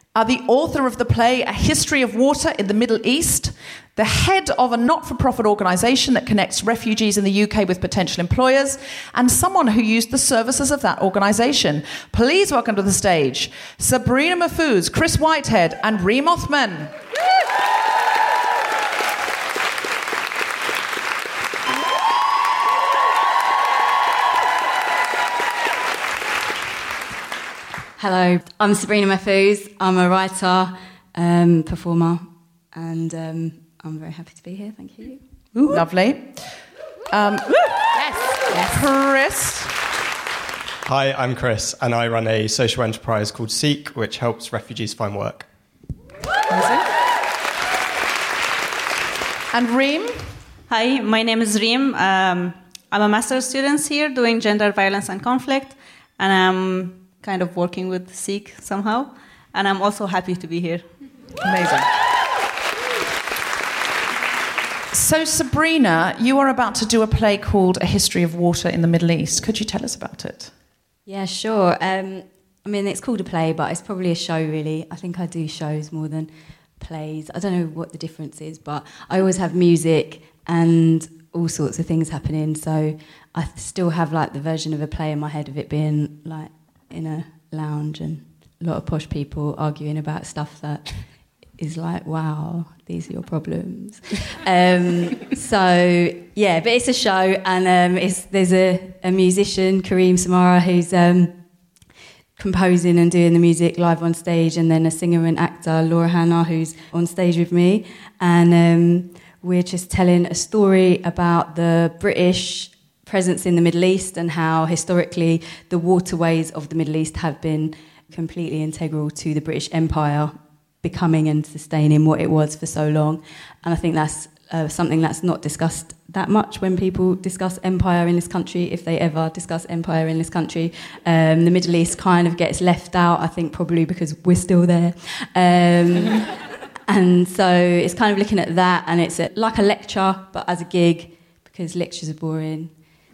are the author of the play A History of Water in the Middle East, the head of a not for profit organisation that connects refugees in the UK with potential employers, and someone who used the services of that organisation. Please welcome to the stage Sabrina Mahfouz, Chris Whitehead, and Reem Othman. Hello, I'm Sabrina Mahfouz. I'm a writer, um, performer, and um, I'm very happy to be here. Thank you. Lovely. Um, yes. Chris. Hi, I'm Chris, and I run a social enterprise called Seek, which helps refugees find work. And Reem. Hi, my name is Reem. Um, I'm a master's student here doing gender violence and conflict, and I'm kind of working with Seek somehow. And I'm also happy to be here. Amazing. So, Sabrina, you are about to do a play called A History of Water in the Middle East. Could you tell us about it? Yeah, sure. Um, I mean, it's called a play, but it's probably a show, really. I think I do shows more than plays. I don't know what the difference is, but I always have music and all sorts of things happening. So I still have like the version of a play in my head of it being like in a lounge and a lot of posh people arguing about stuff that is like, wow, these are your problems. um, so yeah, but it's a show, and um, there's a, a musician, Kareem Samara, who's um, composing and doing the music live on stage, and then a singer and actor, Laura Hannah, who's on stage with me, and um, we're just telling a story about the British presence in the Middle East and how historically the waterways of the Middle East have been completely integral to the British Empire becoming and sustaining what it was for so long. And I think that's uh, something that's not discussed that much when people discuss empire in this country, if they ever discuss empire in this country. Um, the Middle East kind of gets left out, I think, probably because we're still there. Um, and so it's kind of looking at that, and it's a, like a lecture, but as a gig, because lectures are boring.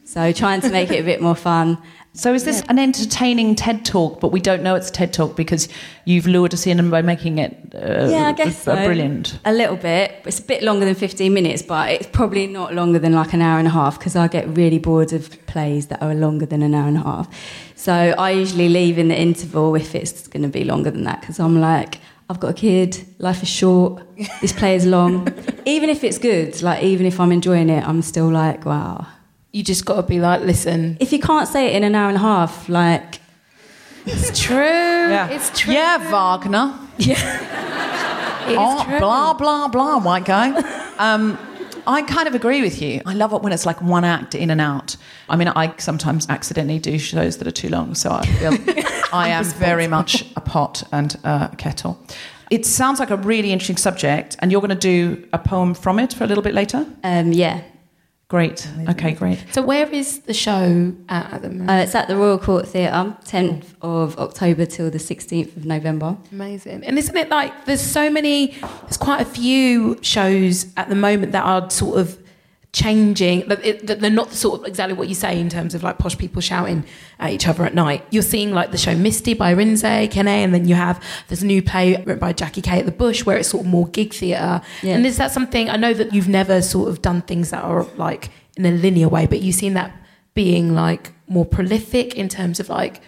So trying to make it a bit more fun. So, is this an entertaining TED talk, but we don't know it's a TED talk because you've lured us in by making it uh, yeah, I guess uh, so. brilliant? A little bit. It's a bit longer than 15 minutes, but it's probably not longer than like an hour and a half because I get really bored of plays that are longer than an hour and a half. So I usually leave in the interval if it's going to be longer than that because I'm like, I've got a kid, life is short, this play is long. even if it's good, like even if I'm enjoying it, I'm still like, wow. You just got to be like, listen. If you can't say it in an hour and a half, like, It's true. Yeah. It's true. Yeah, Wagner. It is Oh, true. blah blah blah, white guy. Um, I kind of agree with you. I love it when it's like one act in and out. I mean, I sometimes accidentally do shows that are too long, so I feel I am very much a pot and a kettle. It sounds like a really interesting subject, and you're going to do a poem from it for a little bit later. Um, yeah. Great. Okay, great. So where is the show at, at the moment? Uh, it's at the Royal Court Theatre, 10th of October till the 16th of November. Amazing. And isn't it like there's so many, there's quite a few shows at the moment that are sort of changing, that, it, that they're not sort of exactly what you say in terms of like posh people shouting at each other at night. You're seeing like the show Misty by Arinzé Kene, and then you have there's a new play written by Jackie Kay at the Bush where it's sort of more gig theatre. Yeah. And is that something, I know that you've never sort of done things that are like in a linear way, but you've seen that being like more prolific in terms of like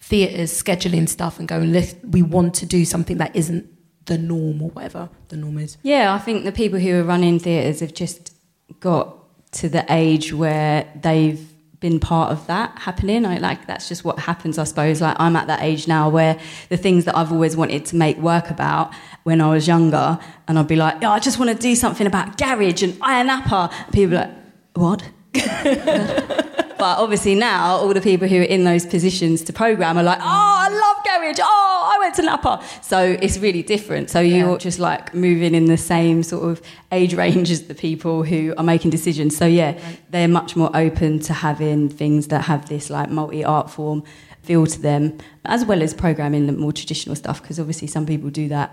theatres scheduling stuff and going, "Let- we want to do something that isn't the norm or whatever the norm is. Yeah, I think the people who are running theatres have just got to the age where they've been part of that happening. I like that's just what happens, I suppose. Like I'm at that age now where the things that I've always wanted to make work about when I was younger, and I'd be like, "Yeah, I just want to do something about garage and Ayia Napa." People are like, "What?" But obviously now, all the people who are in those positions to program are like, oh, I love garage. Oh, I went to Napa. So it's really different. So you're just like moving in the same sort of age range as the people who are making decisions. So yeah, they're much more open to having things that have this like multi art form feel to them, as well as programming the more traditional stuff. Because obviously some people do that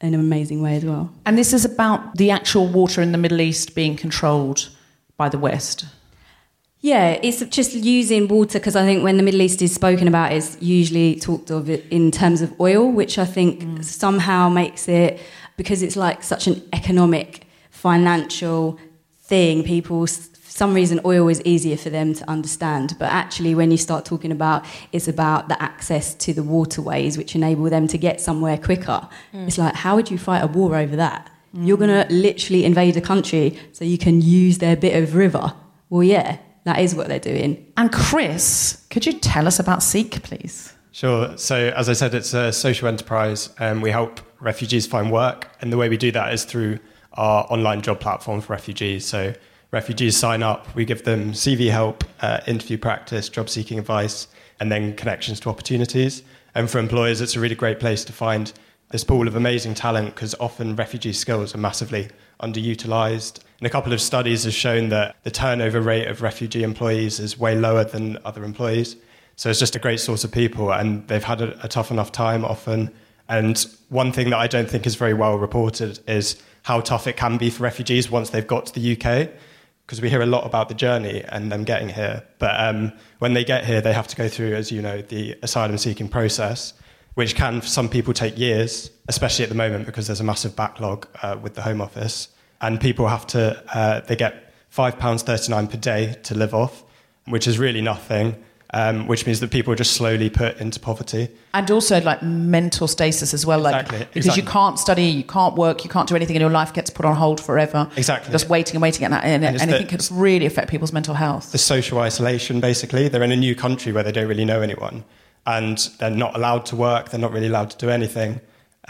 in an amazing way as well. And this is about the actual water in the Middle East being controlled by the West. Yeah, it's just using water because I think when the Middle East is spoken about, it's usually talked of in terms of oil, which I think mm. somehow makes it because it's like such an economic, financial thing. People, for some reason, oil is easier for them to understand. But actually, when you start talking about it's about the access to the waterways, which enable them to get somewhere quicker, mm. it's like how would you fight a war over that? You're mm. gonna literally invade a country so you can use their bit of river. Well, yeah, that is what they're doing. And Chris, could you tell us about Seek, please? Sure. So, as I said, it's a social enterprise, and we help refugees find work. And the way we do that is through our online job platform for refugees. So, refugees sign up, we give them CV help, uh, interview practice, job seeking advice, and then connections to opportunities. And for employers, it's a really great place to find this pool of amazing talent because often refugee skills are massively underutilized. And a couple of studies have shown that the turnover rate of refugee employees is way lower than other employees. So it's just a great source of people, and they've had a, a tough enough time often. And one thing that I don't think is very well reported is how tough it can be for refugees once they've got to the UK. Because we hear a lot about the journey and them getting here. But um, when they get here, they have to go through, as you know, the asylum seeking process, which can, for some people, take years, especially at the moment because there's a massive backlog uh, with the Home Office. And people have to, uh, they get £5.39 per day to live off, which is really nothing, um, which means that people are just slowly put into poverty. And also like mental stasis as well, like Exactly, because you can't study, you can't work, you can't do anything, and your life gets put on hold forever. Exactly. Just waiting and waiting, and, and, And it's and I think it can really affect people's mental health. the social isolation, basically. They're in a new country where they don't really know anyone, and they're not allowed to work, they're not really allowed to do anything.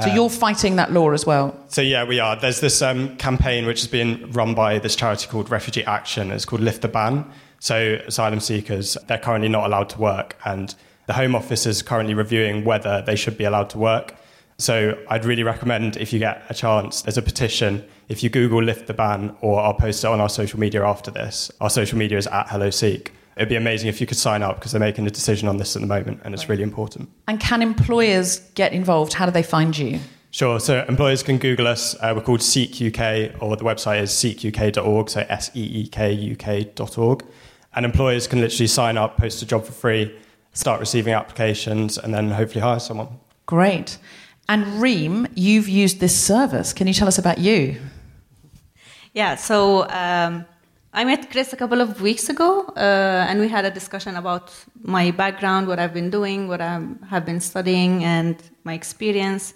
So you're fighting that law as well. So yeah, we are. There's this um, campaign which is being run by this charity called Refugee Action. It's called Lift the Ban. So asylum seekers, they're currently not allowed to work, and the Home Office is currently reviewing whether they should be allowed to work. So I'd really recommend if you get a chance, there's a petition. If you Google Lift the Ban, or I'll post it on our social media after this. Our social media is at Hello Seek. It'd be amazing if you could sign up because they're making a decision on this at the moment, and it's really important. And can employers get involved? How do they find you? Sure. So employers can Google us. Uh, we're called Seek UK, or the website is seekuk.org, so S E E K U K.org. And employers can literally sign up, post a job for free, start receiving applications, and then hopefully hire someone. Great. And Reem, you've used this service. Can you tell us about you? Yeah, so um, I met Chris a couple of weeks ago, uh, and we had a discussion about my background, what I've been doing, what I have been studying, and my experience.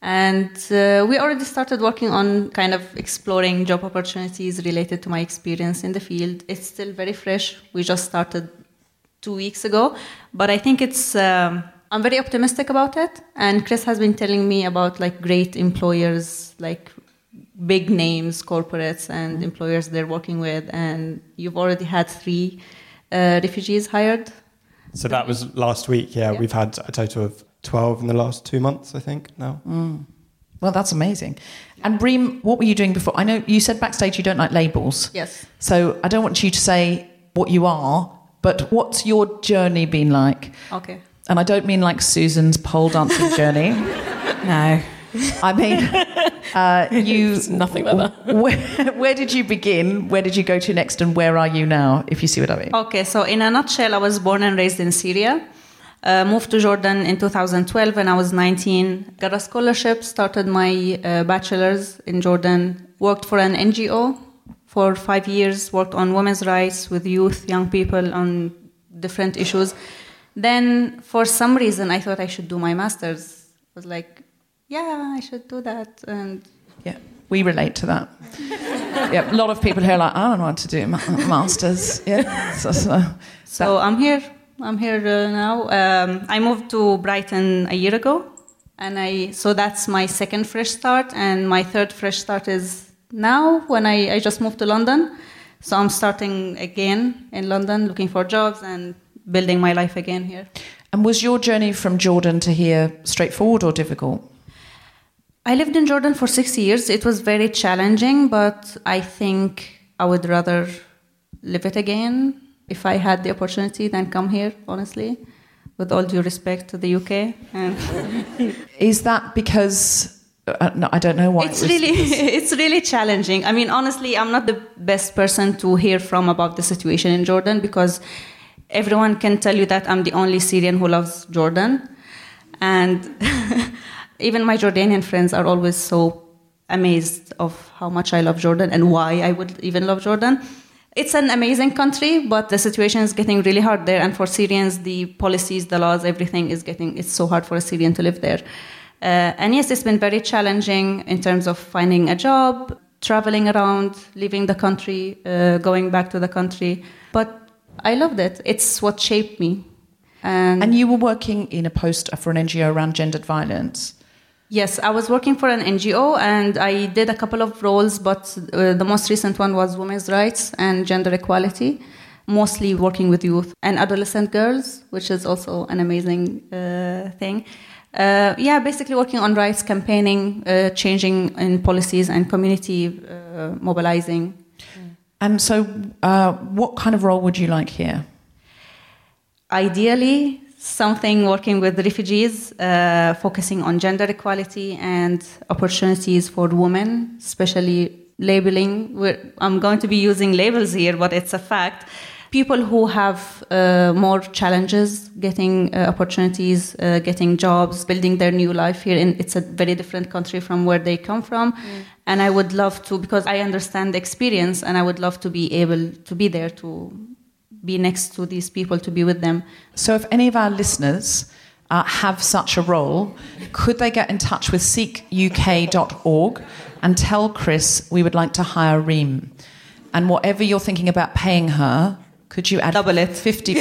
And uh, we already started working on kind of exploring job opportunities related to my experience in the field. It's still very fresh. We just started two weeks ago, but I think it's um, I'm very optimistic about it. And Chris has been telling me about like great employers, like big names, corporates, and employers they're working with. And you've already had three uh, refugees hired. So that was last week. Yeah, we've had a total of 12 in the last two months, I think, now. Well, that's amazing. And Reem, what were you doing before? I know you said backstage you don't like labels. Yes. So I don't want you to say what you are, but what's your journey been like? Okay. And I don't mean like Susan's pole dancing journey. No. I mean, uh, you. It's nothing like that. Where, where did you begin? Where did you go to next? And where are you now, if you see what I mean? Okay, so in a nutshell, I was born and raised in Syria. Uh, moved to Jordan in 2012 when I was 19. Got a scholarship, started my uh, bachelor's in Jordan, worked for an NGO for five years, worked on women's rights with youth, young people on different issues. Then, for some reason, I thought I should do my master's. I was like, yeah, I should do that. And Yeah, we relate to that. yeah, a lot of people here are like, I don't know what to do, ma- masters. Yeah, so, so, So I'm here. I'm here uh, now. Um, I moved to Brighton a year ago, and I so that's my second fresh start, and my third fresh start is now when I, I just moved to London. So I'm starting again in London, looking for jobs and building my life again here. And was your journey from Jordan to here straightforward or difficult? I lived in Jordan for six years. It was very challenging, but I think I would rather live it again if I had the opportunity than come here, honestly, with all due respect to the UK. And Is that because uh, no, I don't know why? it's it was- really, it's really challenging. I mean, honestly, I'm not the best person to hear from about the situation in Jordan because everyone can tell you that I'm the only Syrian who loves Jordan, and even my Jordanian friends are always so amazed of how much I love Jordan and why I would even love Jordan. It's an amazing country, but the situation is getting really hard there. And for Syrians, the policies, the laws, everything is getting, it's so hard for a Syrian to live there. Uh, and yes, it's been very challenging in terms of finding a job, traveling around, leaving the country, uh, going back to the country. But I loved it. It's what shaped me. And, And you were working in a post for an NGO around gendered violence. Yes, I was working for an NGO and I did a couple of roles, but uh, the most recent one was women's rights and gender equality, mostly working with youth and adolescent girls, which is also an amazing uh, thing. Uh, yeah, basically working on rights, campaigning, uh, changing in policies, and community uh, mobilizing. And so, uh, what kind of role would you like here? Ideally, something working with refugees, uh, focusing on gender equality and opportunities for women, especially labeling. We're, I'm going to be using labels here, but it's a fact. People who have uh, more challenges getting uh, opportunities, uh, getting jobs, building their new life here. In, it's a very different country from where they come from. And I would love to, because I understand the experience, and I would love to be able to be there to be next to these people, to be with them. So, if any of our listeners uh, have such a role, could they get in touch with seekuk.org and tell Chris we would like to hire Reem? And whatever you're thinking about paying her, could you add Double it. 50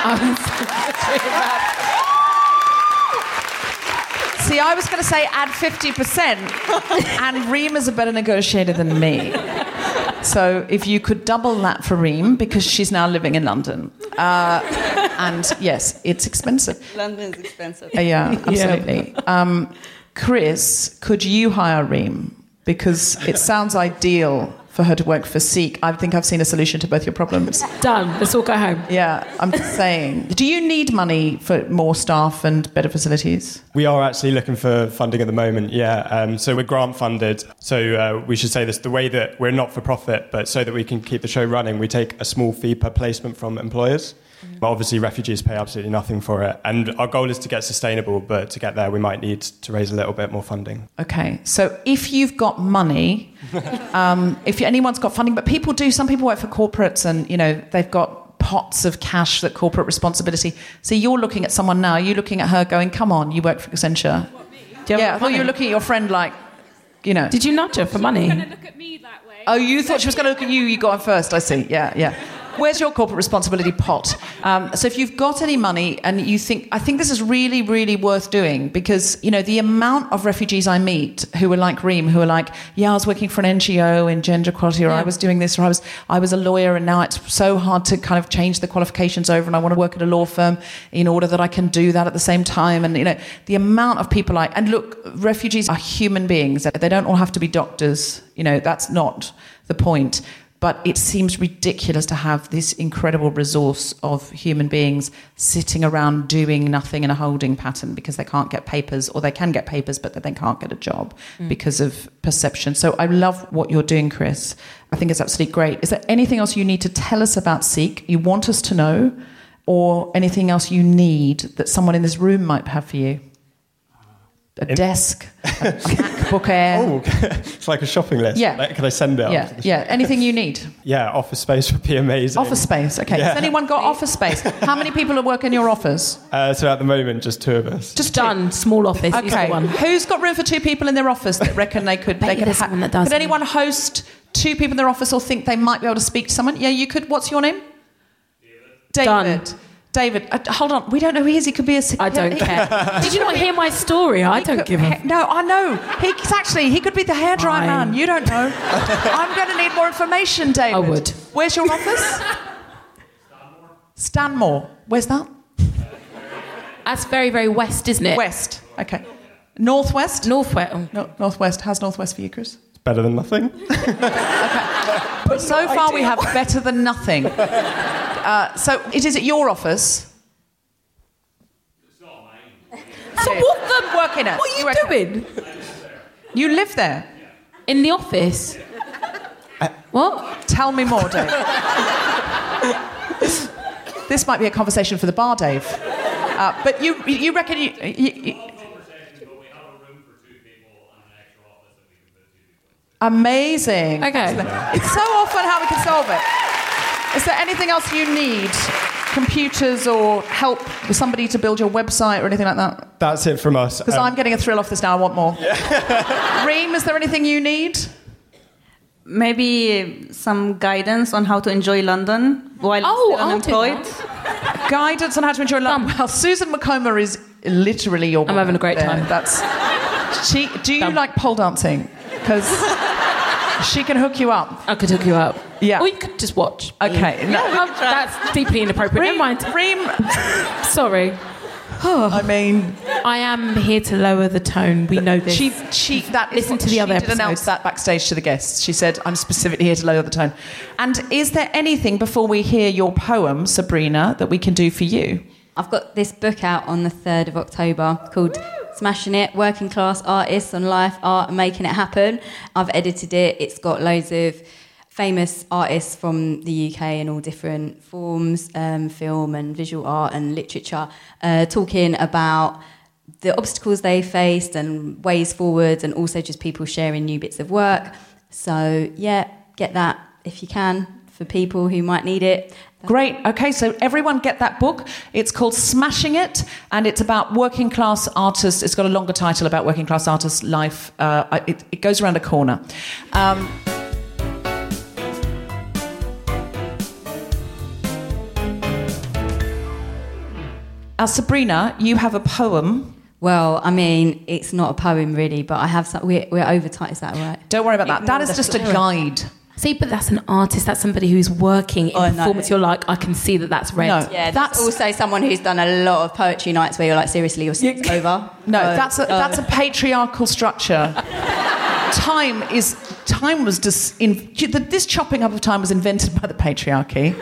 See, I was going to say add 50%, and Reem is a better negotiator than me. So if you could double that for Reem, because she's now living in London. Uh, and yes, it's expensive. London is expensive. Uh, yeah, absolutely. Um, Chris, could you hire Reem? Because it sounds ideal for her to work for Seek. I think I've seen a solution to both your problems. Done. Let's all go home. Yeah, I'm just saying. Do you need money for more staff and better facilities? We are actually looking for funding at the moment, yeah. Um, so we're grant funded. So uh, we should say this the way that we're not for profit, but so that we can keep the show running, we take a small fee per placement from employers. But obviously, refugees pay absolutely nothing for it. And our goal is to get sustainable, but to get there, we might need to raise a little bit more funding. Okay, so if you've got money, um, if anyone's got funding, but people do, some people work for corporates and, you know, they've got pots of cash that corporate responsibility. So you're looking at someone now, you're looking at her going, come on, you work for Accenture. Do you have Yeah, I thought you were looking at your friend like, you know. Did you nudge her for money? She's not going to look at me that way. Oh, you thought she was going to look at you, you got on first, I see. Yeah, yeah. Where's your corporate responsibility pot? Um, so if you've got any money and you think, I think this is really, really worth doing because you know the amount of refugees I meet who are like Reem, who are like, yeah, I was working for an NGO in gender equality, or I was doing this, or I was I was a lawyer, and now it's so hard to kind of change the qualifications over, and I want to work at a law firm in order that I can do that at the same time, and you know the amount of people like, and look, refugees are human beings; they don't all have to be doctors. You know, that's not the point. But it seems ridiculous to have this incredible resource of human beings sitting around doing nothing in a holding pattern because they can't get papers, or they can get papers, but they can't get a job Mm. because of perception. So I love what you're doing, Chris. I think it's absolutely great. Is there anything else you need to tell us about Seek, you want us to know, or anything else you need that someone in this room might have for you? A desk, a MacBook Air. Oh, it's like a shopping list. Yeah. Like, can I send it? Yeah, yeah. Anything you need. Yeah, office space would be amazing. Office space. Okay. Yeah. Has anyone got office space? How many people are working in your office? Uh, so at the moment, just two of us. Just done. Small office. Okay. one. Who's got room for two people in their office that reckon they could? they could there's someone that does. Could anyone host two people in their office or think they might be able to speak to someone? Yeah, you could. What's your name? David. Done. David. Uh, hold on. We don't know who he is. He could be a. I don't care. Did you not hear my story? I don't give a. No, I know. He's actually he could be the hairdryer Fine. man. You don't know. I'm going to need more information, David. I would. Where's your office? Stanmore. Stanmore. Where's that? That's very, very west, isn't it? West. Okay. Northwest. Northwest. Oh. No, northwest. How's northwest for you, Chris? It's better than nothing. But so far we have better than nothing. Uh, so it is at your office. So what the working at? What are you work at- doing? You live there. In the office? what? Tell me more, Dave. this might be a conversation for the bar, Dave. Uh, but you, you reckon you, you, you Amazing. Okay. It's so often how we can solve it. Is there anything else you need? Computers or help with somebody to build your website or anything like that? That's it from us. Because Um, I'm getting a thrill off this now. I want more. Reem, is there anything you need? Maybe some guidance on how to enjoy London while Oh, still unemployed. Guidance on how to enjoy London. Well, Susan Wokoma is literally your. I'm having a great there. time. That's. She. Do you Done. like pole dancing? Because she can hook you up. I could hook you up. Yeah. Or you could just watch. Okay. No, No, that's deeply inappropriate. Never mind. Reem. Sorry. I mean, I am here to lower the tone. We know this. she she that Listen to the she other did announce episodes. that backstage to the guests. She said, "I'm specifically here to lower the tone." And is there anything before we hear your poem, Sabrina, that we can do for you? I've got this book out on the 3rd of October called Smashing It Working Class Artists on Life, Art, and Making It Happen. I've edited it. It's got loads of famous artists from the UK in all different forms um, film and visual art and literature uh, talking about the obstacles they faced and ways forward, and also just people sharing new bits of work. So, yeah, get that if you can for people who might need it. Great. Okay, so everyone get that book. It's called Smashing It, and it's about working class artists. It's got a longer title about working class artists' life. Uh, it, it goes around a corner. Um, uh, Sabrina, you have a poem. Well, I mean, it's not a poem really, but I have some. We're, we're over time. Is that right? Don't worry about that. That is just a guide. See, but that's an artist. That's somebody who's working in Oh, no. performance. You're like, I can see that that's red. No. Yeah, that's also someone who's done a lot of poetry nights where you're like, seriously, your seat's over. No, Oh, that's a, oh. that's a patriarchal structure. time is time was just in this chopping up of time was invented by the patriarchy.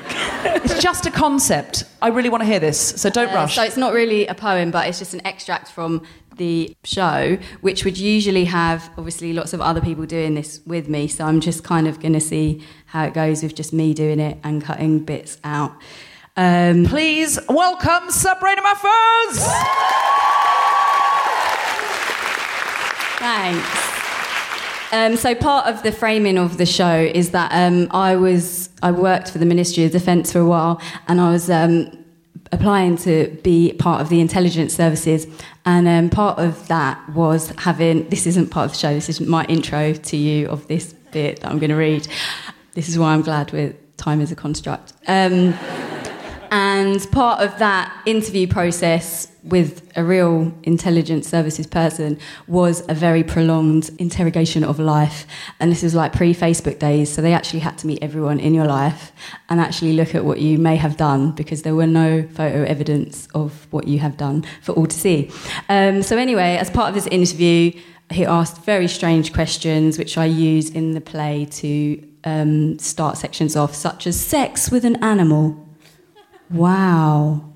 it's just a concept. I really want to hear this, so don't Uh, rush. So it's not really a poem, but it's just an extract from the show, which would usually have obviously lots of other people doing this with me. So I'm just kind of going to see how it goes with just me doing it and cutting bits out. Um, Please welcome Sabrina Mahfouz. Thanks. Um, so part of the framing of the show is that um, I was I worked for the Ministry of Defence for a while, and I was um, applying to be part of the intelligence services, and um, part of that was having this isn't part of the show. This isn't my intro to you of this bit that I'm going to read. This is why I'm glad we're time is a construct. Um, and part of that interview process with a real intelligence services person was a very prolonged interrogation of life. And this is like pre Facebook days, so they actually had to meet everyone in your life and actually look at what you may have done because there were no photo evidence of what you have done for all to see. Um, so, anyway, as part of this interview, he asked very strange questions, which I use in the play to um, start sections off, such as sex with an animal. Wow.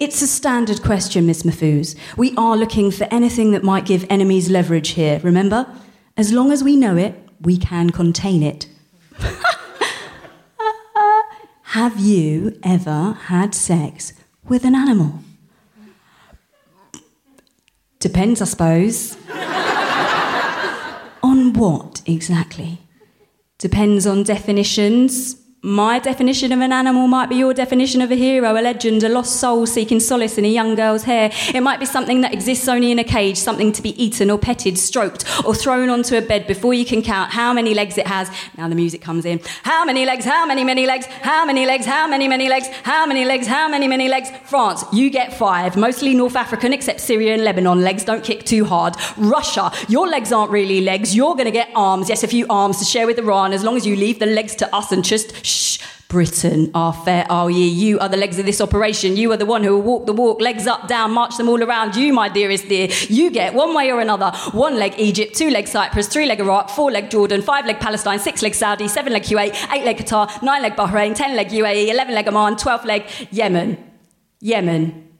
It's a standard question, Miss Mahfouz. We are looking for anything that might give enemies leverage here, remember? As long as we know it, we can contain it. Have you ever had sex with an animal? Depends, I suppose. on what exactly? Depends on definitions. My definition of an animal might be your definition of a hero, a legend, a lost soul seeking solace in a young girl's hair. It might be something that exists only in a cage, something to be eaten or petted, stroked, or thrown onto a bed before you can count how many legs it has. Now the music comes in. How many legs? How many, many legs? How many legs? How many, many legs? How many legs? How many, many legs? France, you get five. Mostly North African, except Syria and Lebanon. Legs don't kick too hard. Russia, your legs aren't really legs. You're going to get arms. Yes, a few arms to share with Iran, as long as you leave the legs to us and just shh. Britain, our fair are ye. You are the legs of this operation. You are the one who will walk the walk, legs up, down, march them all around. You, my dearest dear, you get one way or another. One leg Egypt, two leg Cyprus, three leg Iraq, four leg Jordan, five leg Palestine, six leg Saudi, seven leg Kuwait, eight leg Qatar, nine leg Bahrain, ten leg UAE, eleven leg Oman, twelve leg Yemen. Yemen.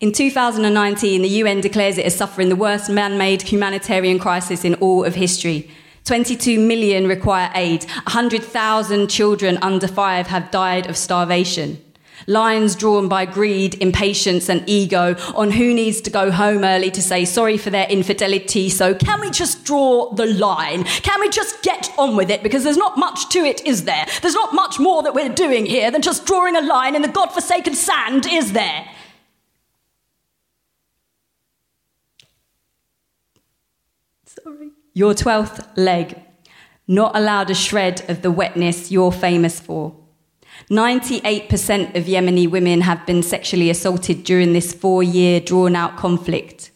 In 2019, the UN declares it as suffering the worst man made humanitarian crisis in all of history. 22 million require aid. 100,000 children under five have died of starvation. Lines drawn by greed, impatience, and ego on who needs to go home early to say sorry for their infidelity. So, can we just draw the line? Can we just get on with it? Because there's not much to it, is there? There's not much more that we're doing here than just drawing a line in the godforsaken sand, is there? Sorry. Your 12th leg, not allowed a shred of the wetness you're famous for. 98% of Yemeni women have been sexually assaulted during this four year drawn out conflict.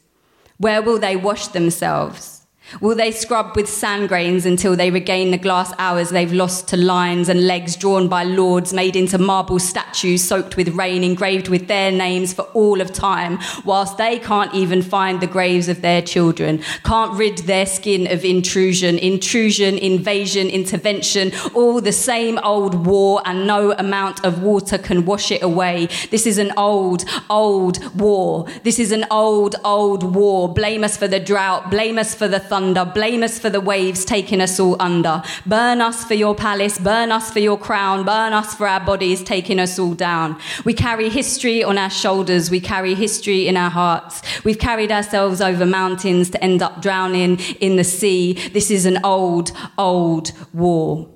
Where will they wash themselves? Will they scrub with sand grains until they regain the glass hours they've lost to lines and legs drawn by lords made into marble statues soaked with rain, engraved with their names for all of time, whilst they can't even find the graves of their children, can't rid their skin of intrusion, intrusion, invasion, intervention, all the same old war, and no amount of water can wash it away. This is an old, old war. This is an old, old war. Blame us for the drought, blame us for the thunder. Blame us for the waves taking us all under. Burn us for your palace. Burn us for your crown. Burn us for our bodies taking us all down. We carry history on our shoulders. We carry history in our hearts. We've carried ourselves over mountains to end up drowning in the sea. This is an old, old war.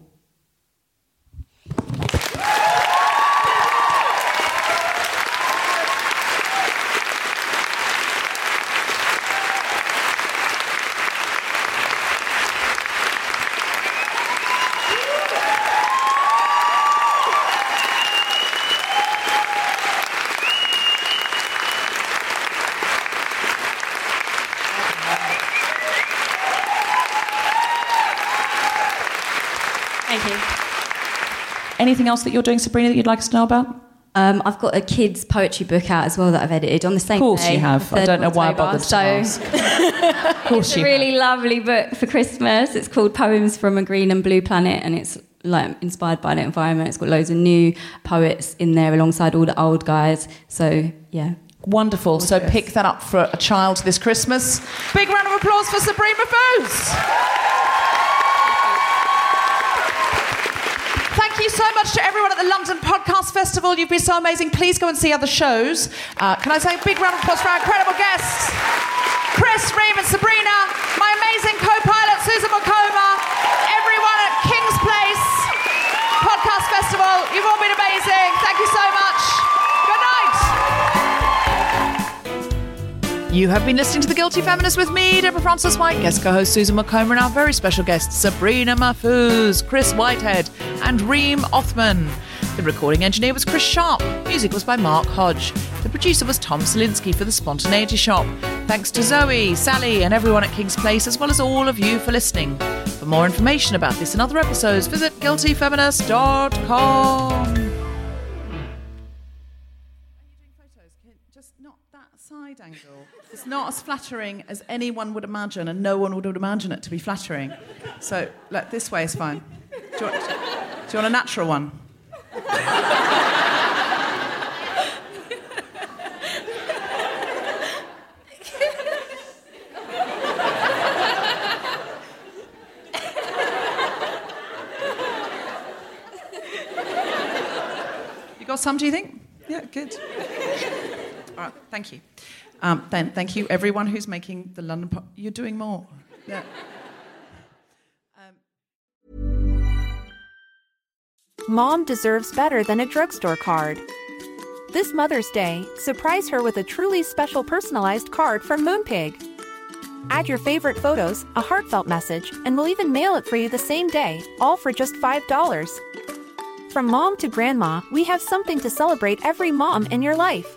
Thank you. Anything else that you're doing, Sabrina, that you'd like us to know about? Um, I've got a kids' poetry book out as well that I've edited on the same Of course day, you have. I don't know of why I October. bothered to so, ask. Of course It's a you really lovely book for Christmas. It's called Poems from a Green and Blue Planet, and it's like inspired by the environment. It's got loads of new poets in there alongside all the old guys. So yeah, Wonderful. So pick that up for a child this Christmas. Big round of applause for Sabrina Mahfouz. Thank you so much to everyone at the London Podcast Festival. You've been so amazing. Please go and see other shows. Uh, can I say a big round of applause for our incredible guests? Chris, Reem and Sabrina, my amazing co-pilot you have been listening to The Guilty Feminist with me, Deborah Frances-White, guest co host Susan Wokoma, and our very special guests Sabrina Mahfouz, Chris Whitehead, and Reem Othman. The recording engineer was Chris Sharp. Music was by Mark Hodge. The producer was Tom Salinsky for The Spontaneity Shop. Thanks to Zoe, Sally, and everyone at King's Place, as well as all of you for listening. For more information about this and other episodes, visit guiltyfeminist.com. side angle. It's not as flattering as anyone would imagine, and no one would imagine it to be flattering. So, like, this way is fine. Do you want, do you want a natural one? You got some, do you think? Yeah, good. All right, thank you. Um, then thank you everyone who's making the London. Po- You're doing more. Yeah. Mom deserves better than a drugstore card. This Mother's Day, surprise her with a truly special personalized card from Moonpig. Add your favorite photos, a heartfelt message, and we'll even mail it for you the same day, all for just $5. From mom to grandma, we have something to celebrate every mom in your life.